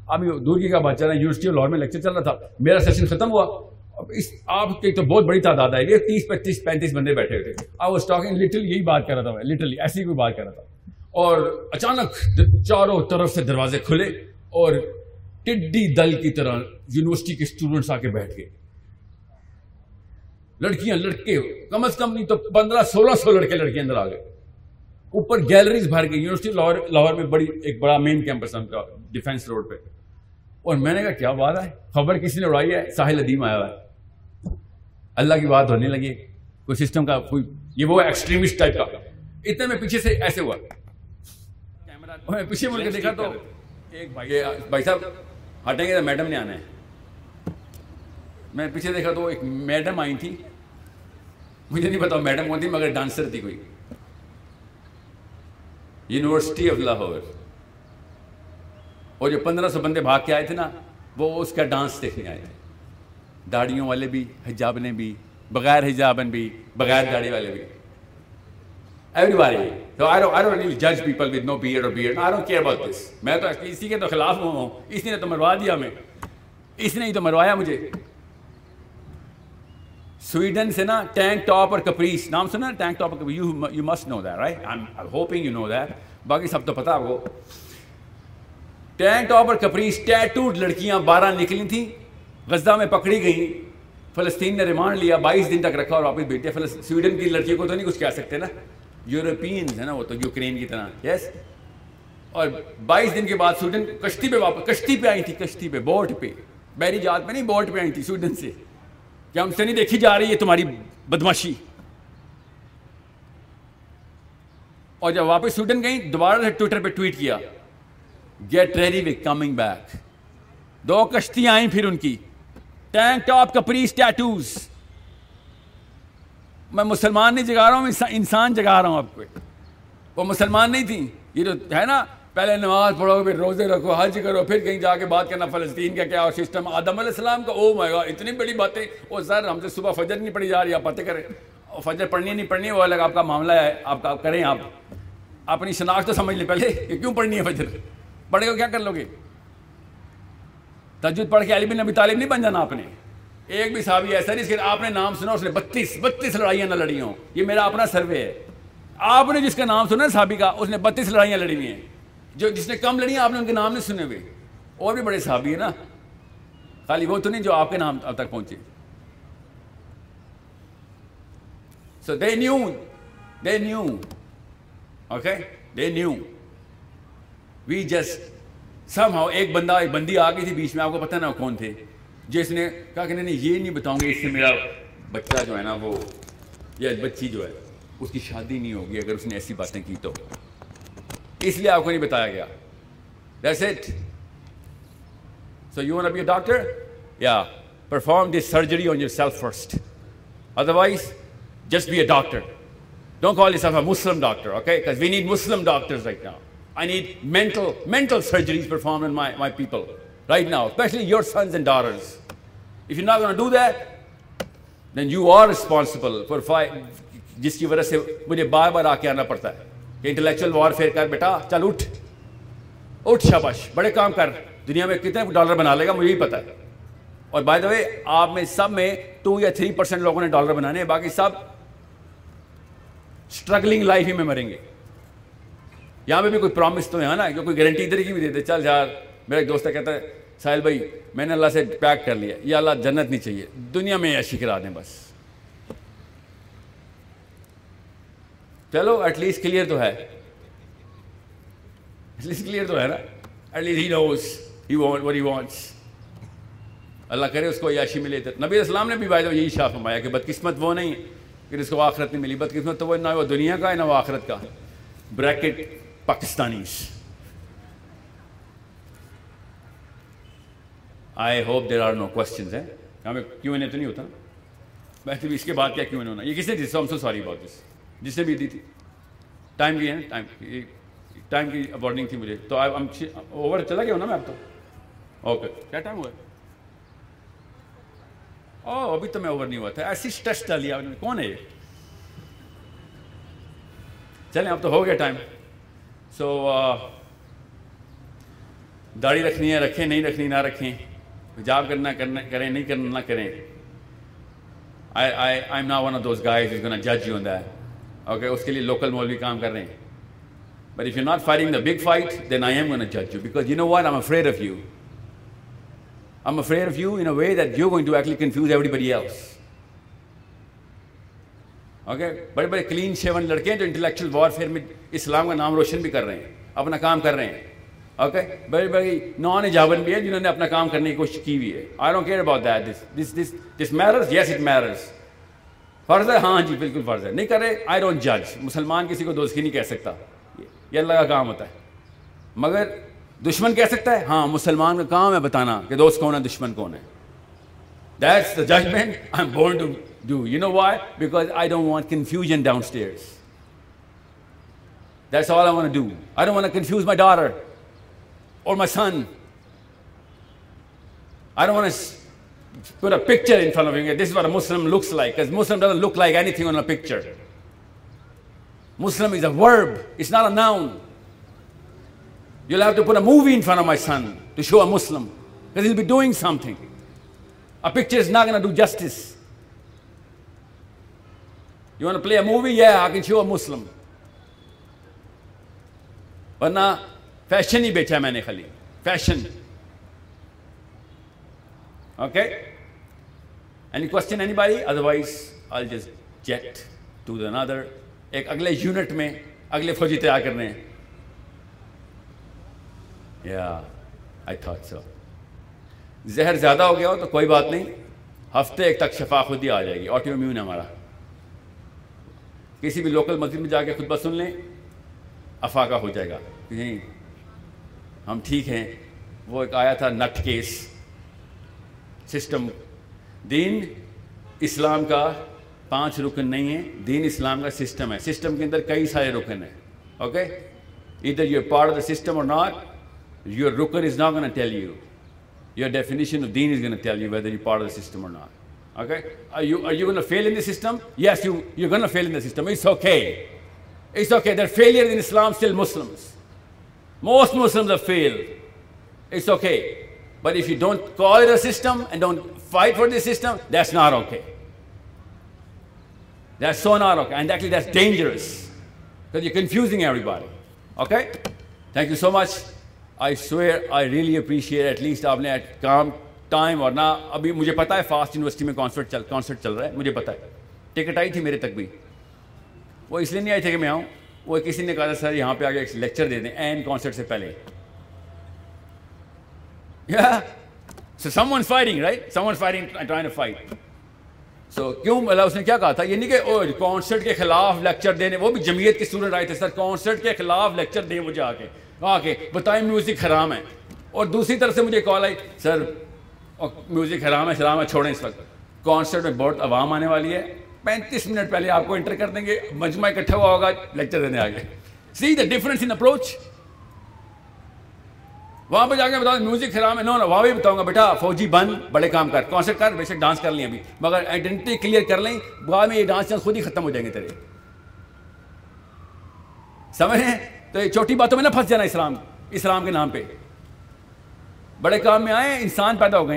ابھی دور کی کا بات چل رہا ہے؟ یونیورسٹی آف لاہور میں لیکچر چل رہا تھا۔ میرا سیشن ختم ہوا۔ اس، آپ کی تو بہت بڑی تعداد ہے یہ تیس، پچیس، پینتیس بندے بیٹھے ہوئے تھے۔ آئی واز ٹاکنگ لٹرلی یہی بات کر رہا تھا میں۔ لٹرلی ایسی کوئی بات کر رہا تھا۔ اور اچانک چاروں طرف سے دروازے کھلے اور ٹڈی دل کی طرح یونیورسٹی کے اسٹوڈنٹس آ کے بیٹھ گئے۔ لڑکیاں لڑکے کم از کم نہیں تو پندرہ سولہ سو لڑکے لڑکے اندر آ گئے۔ اوپر گیلریز بھر گئی یونیورسٹی لاہور لاہور میں بڑی ایک بڑا مین کیمپس ان کا ڈیفینس روڈ پہ۔ اور میں نے کہا کیا بات ہے؟ خبر کسی نے اڑائی ہے؟ ساحل ادیم آیا ہوا ہے۔ اللہ کی بات ہونے لگی۔ کوئی سسٹم کا کوئی یہ وہ ایکسٹریمسٹ ٹائپ کا۔ اتنے میں پیچھے سے ایسے ہوا۔ میں پیچھے مڑ کے دیکھا تو ایک بھائی بھائی صاحب ہٹیں گے تو میڈم نے آنا ہے۔ میں پیچھے دیکھا تو ایک میڈم آئی تھی۔ مجھے نہیں پتا میڈم کون تھی، مگر ڈانسر تھی کوئی۔ یونیورسٹی آف لاہور اور جو پندرہ سو بندے بھاگ کے آئے تھے نا، وہ اس کا ڈانس دیکھنے آئے تھے۔ داڑیوں والے بھی، حجابنے بھی، بغیر حجابن بھی، بغیر داڑھی والے بھی۔ ایوری باری تو آئی آئی ڈونٹ ریلی جج people with no beer or beer I don't care about this میں تو اسی کے تو خلاف ہوں اس نے تو مروا دیا میں اس نے ہی تو مروایا مجھے سویڈن سے نا ٹینک ٹاپ اور کپریس نام سنا ٹینک ٹاپ اور you must know that right I am hoping you know that باقی سب تو پتا آپ کو ٹینک ٹاپ اور کپریس ٹیٹوڈ لڑکیاں بارہ نکلی تھیں غزہ میں پکڑی گئیں فلسطین نے ریمانڈ لیا بائیس دن تک رکھا اور واپس بھیجتے سویڈن کی لڑکیوں کو تو نہیں کچھ کہہ سکتے نا یورپینز ہیں نا وہ تو یوکرین کی طرح۔ یس اور بائیس دن کے بعد سویڈن کشتی پہ واپس، کشتی پہ آئی تھی، کشتی پہ، بوٹ پہ۔ بحری جہاز پہ نہیں، بوٹ پہ آئی تھی سویڈن سے۔ کیا ہم سے نہیں دیکھی جا رہی ہے تمہاری بدماشی۔ اور جب واپس سویڈن گئی دوبارہ سے ٹویٹر پہ ٹویٹ کیا۔ Get ready with coming back دو کشتیاں آئیں پھر ان کی۔ ٹینک ٹاپ کپریس ٹیٹوز میں مسلمان نہیں جگا رہا ہوں، انسان جگا رہا ہوں آپ کو وہ مسلمان نہیں تھیں۔ یہ جو ہے نا، پہلے نماز پڑھو، پھر روزے رکھو، حج کرو، پھر کہیں جا کے بات کرنا، فلسطین کا کیا سسٹم آدم علیہ السلام کا او مائے گا اتنی بڑی باتیں۔ وہ سر، ہم سے صبح فجر نہیں پڑھی جا رہی، آپ باتیں کریں۔ فجر پڑھنی نہیں پڑھنی، وہ الگ آپ کا معاملہ ہے۔ آپ کا کریں آپ۔ اپنی شناخت تو سمجھ لیں پہلے کہ کیوں پڑھنی ہے فجر؟ پڑھے گا، کیا کر لو گے؟ تجد پڑھ کے علی بن نبی طالب نہیں بن جانا آپ نے۔ ایک بھی صحابی ایسا نہیں، اس کے آپ نے نام سنا، اس نے بتیس بتیس لڑائیاں نہ لڑی ہوں۔ یہ میرا اپنا سروے ہے۔ آپ نے جس کا نام سنا صحابی کا، اس نے بتیس لڑائیاں لڑی ہوئی ہیں۔ جو جس نے کم لڑی ہیں، آپ نے ان کے نام نہیں سنے ہوئے۔ اور بھی بڑے صحابی ہیں نا۔ خالی وہ تو نہیں جو آپ کے نام اب تک پہنچے۔ So they knew they knew okay they knew we just somehow ایک بندہ، ایک بندی آ گئی تھی بیچ میں، آپ کو پتہ نا کون تھے۔ جی، جس نے کہا کہ نہیں یہ نہیں بتاؤں گے اس سے میرا بچہ جو ہے نا وہ، یا بچی جو ہے، اس کی شادی نہیں ہوگی اگر اس نے ایسی باتیں کی تو۔ اس لیے آپ کو نہیں بتایا گیا۔ That's it so you be a doctor یا perform this surgery on yourself first otherwise just be a doctor don't call your a Muslim doctor okay we need Muslim doctors right now I need mental mental surgeries perform in my my people right now especially your sons and daughters if you not do that then you are responsible for five جس کی وجہ سے مجھے بار بار آ کے آنا پڑتا ہے کہ انٹلیکچوئل وار فیئر کر بیٹا چل اٹھ اٹھ شاباش بڑے کام کر دنیا میں کتنے ڈالر بنا لے گا مجھے ہی پتا ہے اور بائی دا وے آپ میں سب میں ٹو یا تھری پرسینٹ لوگوں نے ڈالر بنانے ہیں باقی سب اسٹرگلنگ لائف ہی میں مریں گے یہاں پہ بھی کوئی پرومس تو ہے نا کہ کوئی گارنٹی ادھر کی بھی دیتے چل یار میرا ایک دوست کہتا ہے ساحل بھائی، میں نے اللہ سے پیک کر لیا یہ اللہ جنت نہیں چاہیے، دنیا میں ایشی کرا دیں بس۔ چلو ایٹ لیسٹ کلیئر تو ہے۔ ایٹ لیسٹ کلیئر تو ہے نا۔ At least he knows he want what he wants اللہ کرے، اس کو یاشی ملے نبی اسلام نے بھی بھائی یہی شاہ فرمایا کہ بدقسمت وہ نہیں کہ اس کو آخرت نہیں ملی۔ بدقسمت تو وہ نہ وہ دنیا کا ہے نہ وہ آخرت کا۔ Bracket Pakistanis I hope there are no questions ہیں ہمیں کیوں تو نہیں ہوتا۔ ویسے بھی اس کے بعد کیا کیوں نہیں ہونا یہ کس نے دی سو سو سوری بہت دس جس نے بھی دی تھی۔ ٹائم کی ہے نا؟ ٹائم ٹائم کی وارننگ تھی مجھے۔ تو اوور چلا گیا ہوں نا میں اب تو۔ اوکے کیا ٹائم ہوا او oh, ابھی تو میں اوور نہیں ہوا تھا۔ ایسی اسٹریس ڈال لیا۔ کون ہے یہ؟ چلیں، اب تو ہو گیا ٹائم سو uh, داڑھی رکھنی ہے، رکھیں، نہیں رکھنی، نہ رکھیں۔ حجاب کرنا کریں، نہیں کرنا، نہ کریں۔ I I am not one of those guys is gonna جج یو دیٹ اوکے اس کے لیے لوکل مولوی کام کر رہے ہیں۔ But if you not firing the big fight then I am gonna جج you because you know what I'm afraid of you I am afraid of you in a way that you going to actually confuse everybody else okay بڑے بڑے کلین شیون لڑکے ہیں جو انٹلیکچوئل وارفیئر میں اسلام کا نام روشن بھی کر رہے ہیں، اپنا کام کر رہے ہیں۔ اوکے بڑی بڑی نان ایجابن بھی ہے جنہوں نے اپنا کام کرنے کی کوشش کی ہوئی ہے. I don't care about that this this this this mirrors yes it mirrors فرض ہے؟ ہاں جی بالکل فرض ہے. نہیں کرے؟ آئی ڈونٹ جج مسلمان کسی کو دوست کی نہیں کہہ سکتا. یہ اللہ کا کام ہوتا ہے. مگر دشمن کہہ سکتا ہے؟ ہاں مسلمان کا کام ہے بتانا کہ دوست کون ہے، دشمن کون ہے. That's the judgement I am born to do you know why because I don't want confusion downstairs that's all I want do I don't want confuse my daughter or my son I don't want put a picture in front of him. This is what a Muslim looks like. Because Muslim doesn't look like anything on a picture. Muslim is a verb. It's not a noun. You'll have to put a movie in front of my son to show a Muslim. Because he'll be doing something. A picture is not going to do justice. You want to play a movie? Yeah, I can show a Muslim. ورنہ فیشن ہی بیچا میں نے خالی۔ Fashion okay any question any bye otherwise I just get to the other ایک اگلے یونٹ میں اگلے فوجی تیار کرنے۔ ہیں یا آئی تھاٹ سو زہر زیادہ ہو گیا ہو تو کوئی بات نہیں۔ ہفتے ایک تک شفا خود ہی آ جائے گی۔ آٹو امیون ہمارا۔ کسی بھی لوکل مسجد میں جا کے خطبہ سن لیں۔ افاقہ ہو جائے گا۔ یعنی ہم ٹھیک ہیں۔ وہ ایک آیا تھا نٹ کیس۔ سسٹم۔ دین اسلام کا پانچ رکن نہیں ہے دین اسلام کا سسٹم ہے۔ سسٹم کے اندر کئی سارے رکن ہیں۔ Okay? Either you part of the system or not your رکن is not gonna tell you your definition of then is gonna tell you whether you part of the system or not okay are you are you going to fail in the system? Yes you you're going to fail in the system. It's okay. It's okay. There are failures in most muslims have failed it's okay but if you don't call it a system and don't fight for the system that's not okay that's so not okay and actually that's dangerous because you're confusing everybody okay thank you so much I swear I really appreciate at least آپ نے کام ٹائم اور نہ ابھی مجھے پتا ہے فاسٹ یونیورسٹی میں کانسرٹ چل کانسرٹ چل رہا ہے مجھے پتا ہے ٹکٹ آئی تھی میرے تک بھی وہ اس لیے نہیں آئی تھے کہ میں آؤں وہ کسی نے کہا تھا، سر، یہاں پہ آگے ایک لیکچر دے دیں این کانسرٹ سے پہلے. Someone firing right someone firing fight so کیوں مطلب اس نے کیا کہا تھا؟ یہ نہیں کہ کانسرٹ کے خلاف لیکچر دینے، وہ بھی جمعیت کے اسٹوڈنٹ آئے تھے سر کانسرٹ کے خلاف لیکچر دیں مجھے آ کے آ کے بتائیں میوزک حرام ہے. اور دوسری طرف سے مجھے کال آئی، سر میوزک حرام ہے، شرام ہے، چھوڑیں اس وقت. کانسرٹ میں بہت عوام آنے والی ہے پینتیس منٹ پہلے آپ کو انٹر کر دیں گے، مجمع اکٹھا ہوا ہوگا، لیکچر دینے آگے۔ سی دا ڈفرنس ان اپروچ وہاں پہ جا کے بتاؤ میوزک حرام ہے۔ نو نو، وہاں بھی بتاؤں گا، بیٹا، فوجی بند بڑے کام کر۔ کانسرٹ کر، بے شک ڈانس کر لیں ابھی۔ مگر آئیڈینٹی کلیئر کر لیں، بعد میں یہ ڈانس چانس خود ہی ختم ہو جائیں گے تیرے۔ سمجھ ہیں؟ تو یہ چھوٹی باتوں میں نہ پھنس جانا اسلام اسلام کے نام پہ۔ بڑے کام میں آئے، انسان پیدا ہو گئے۔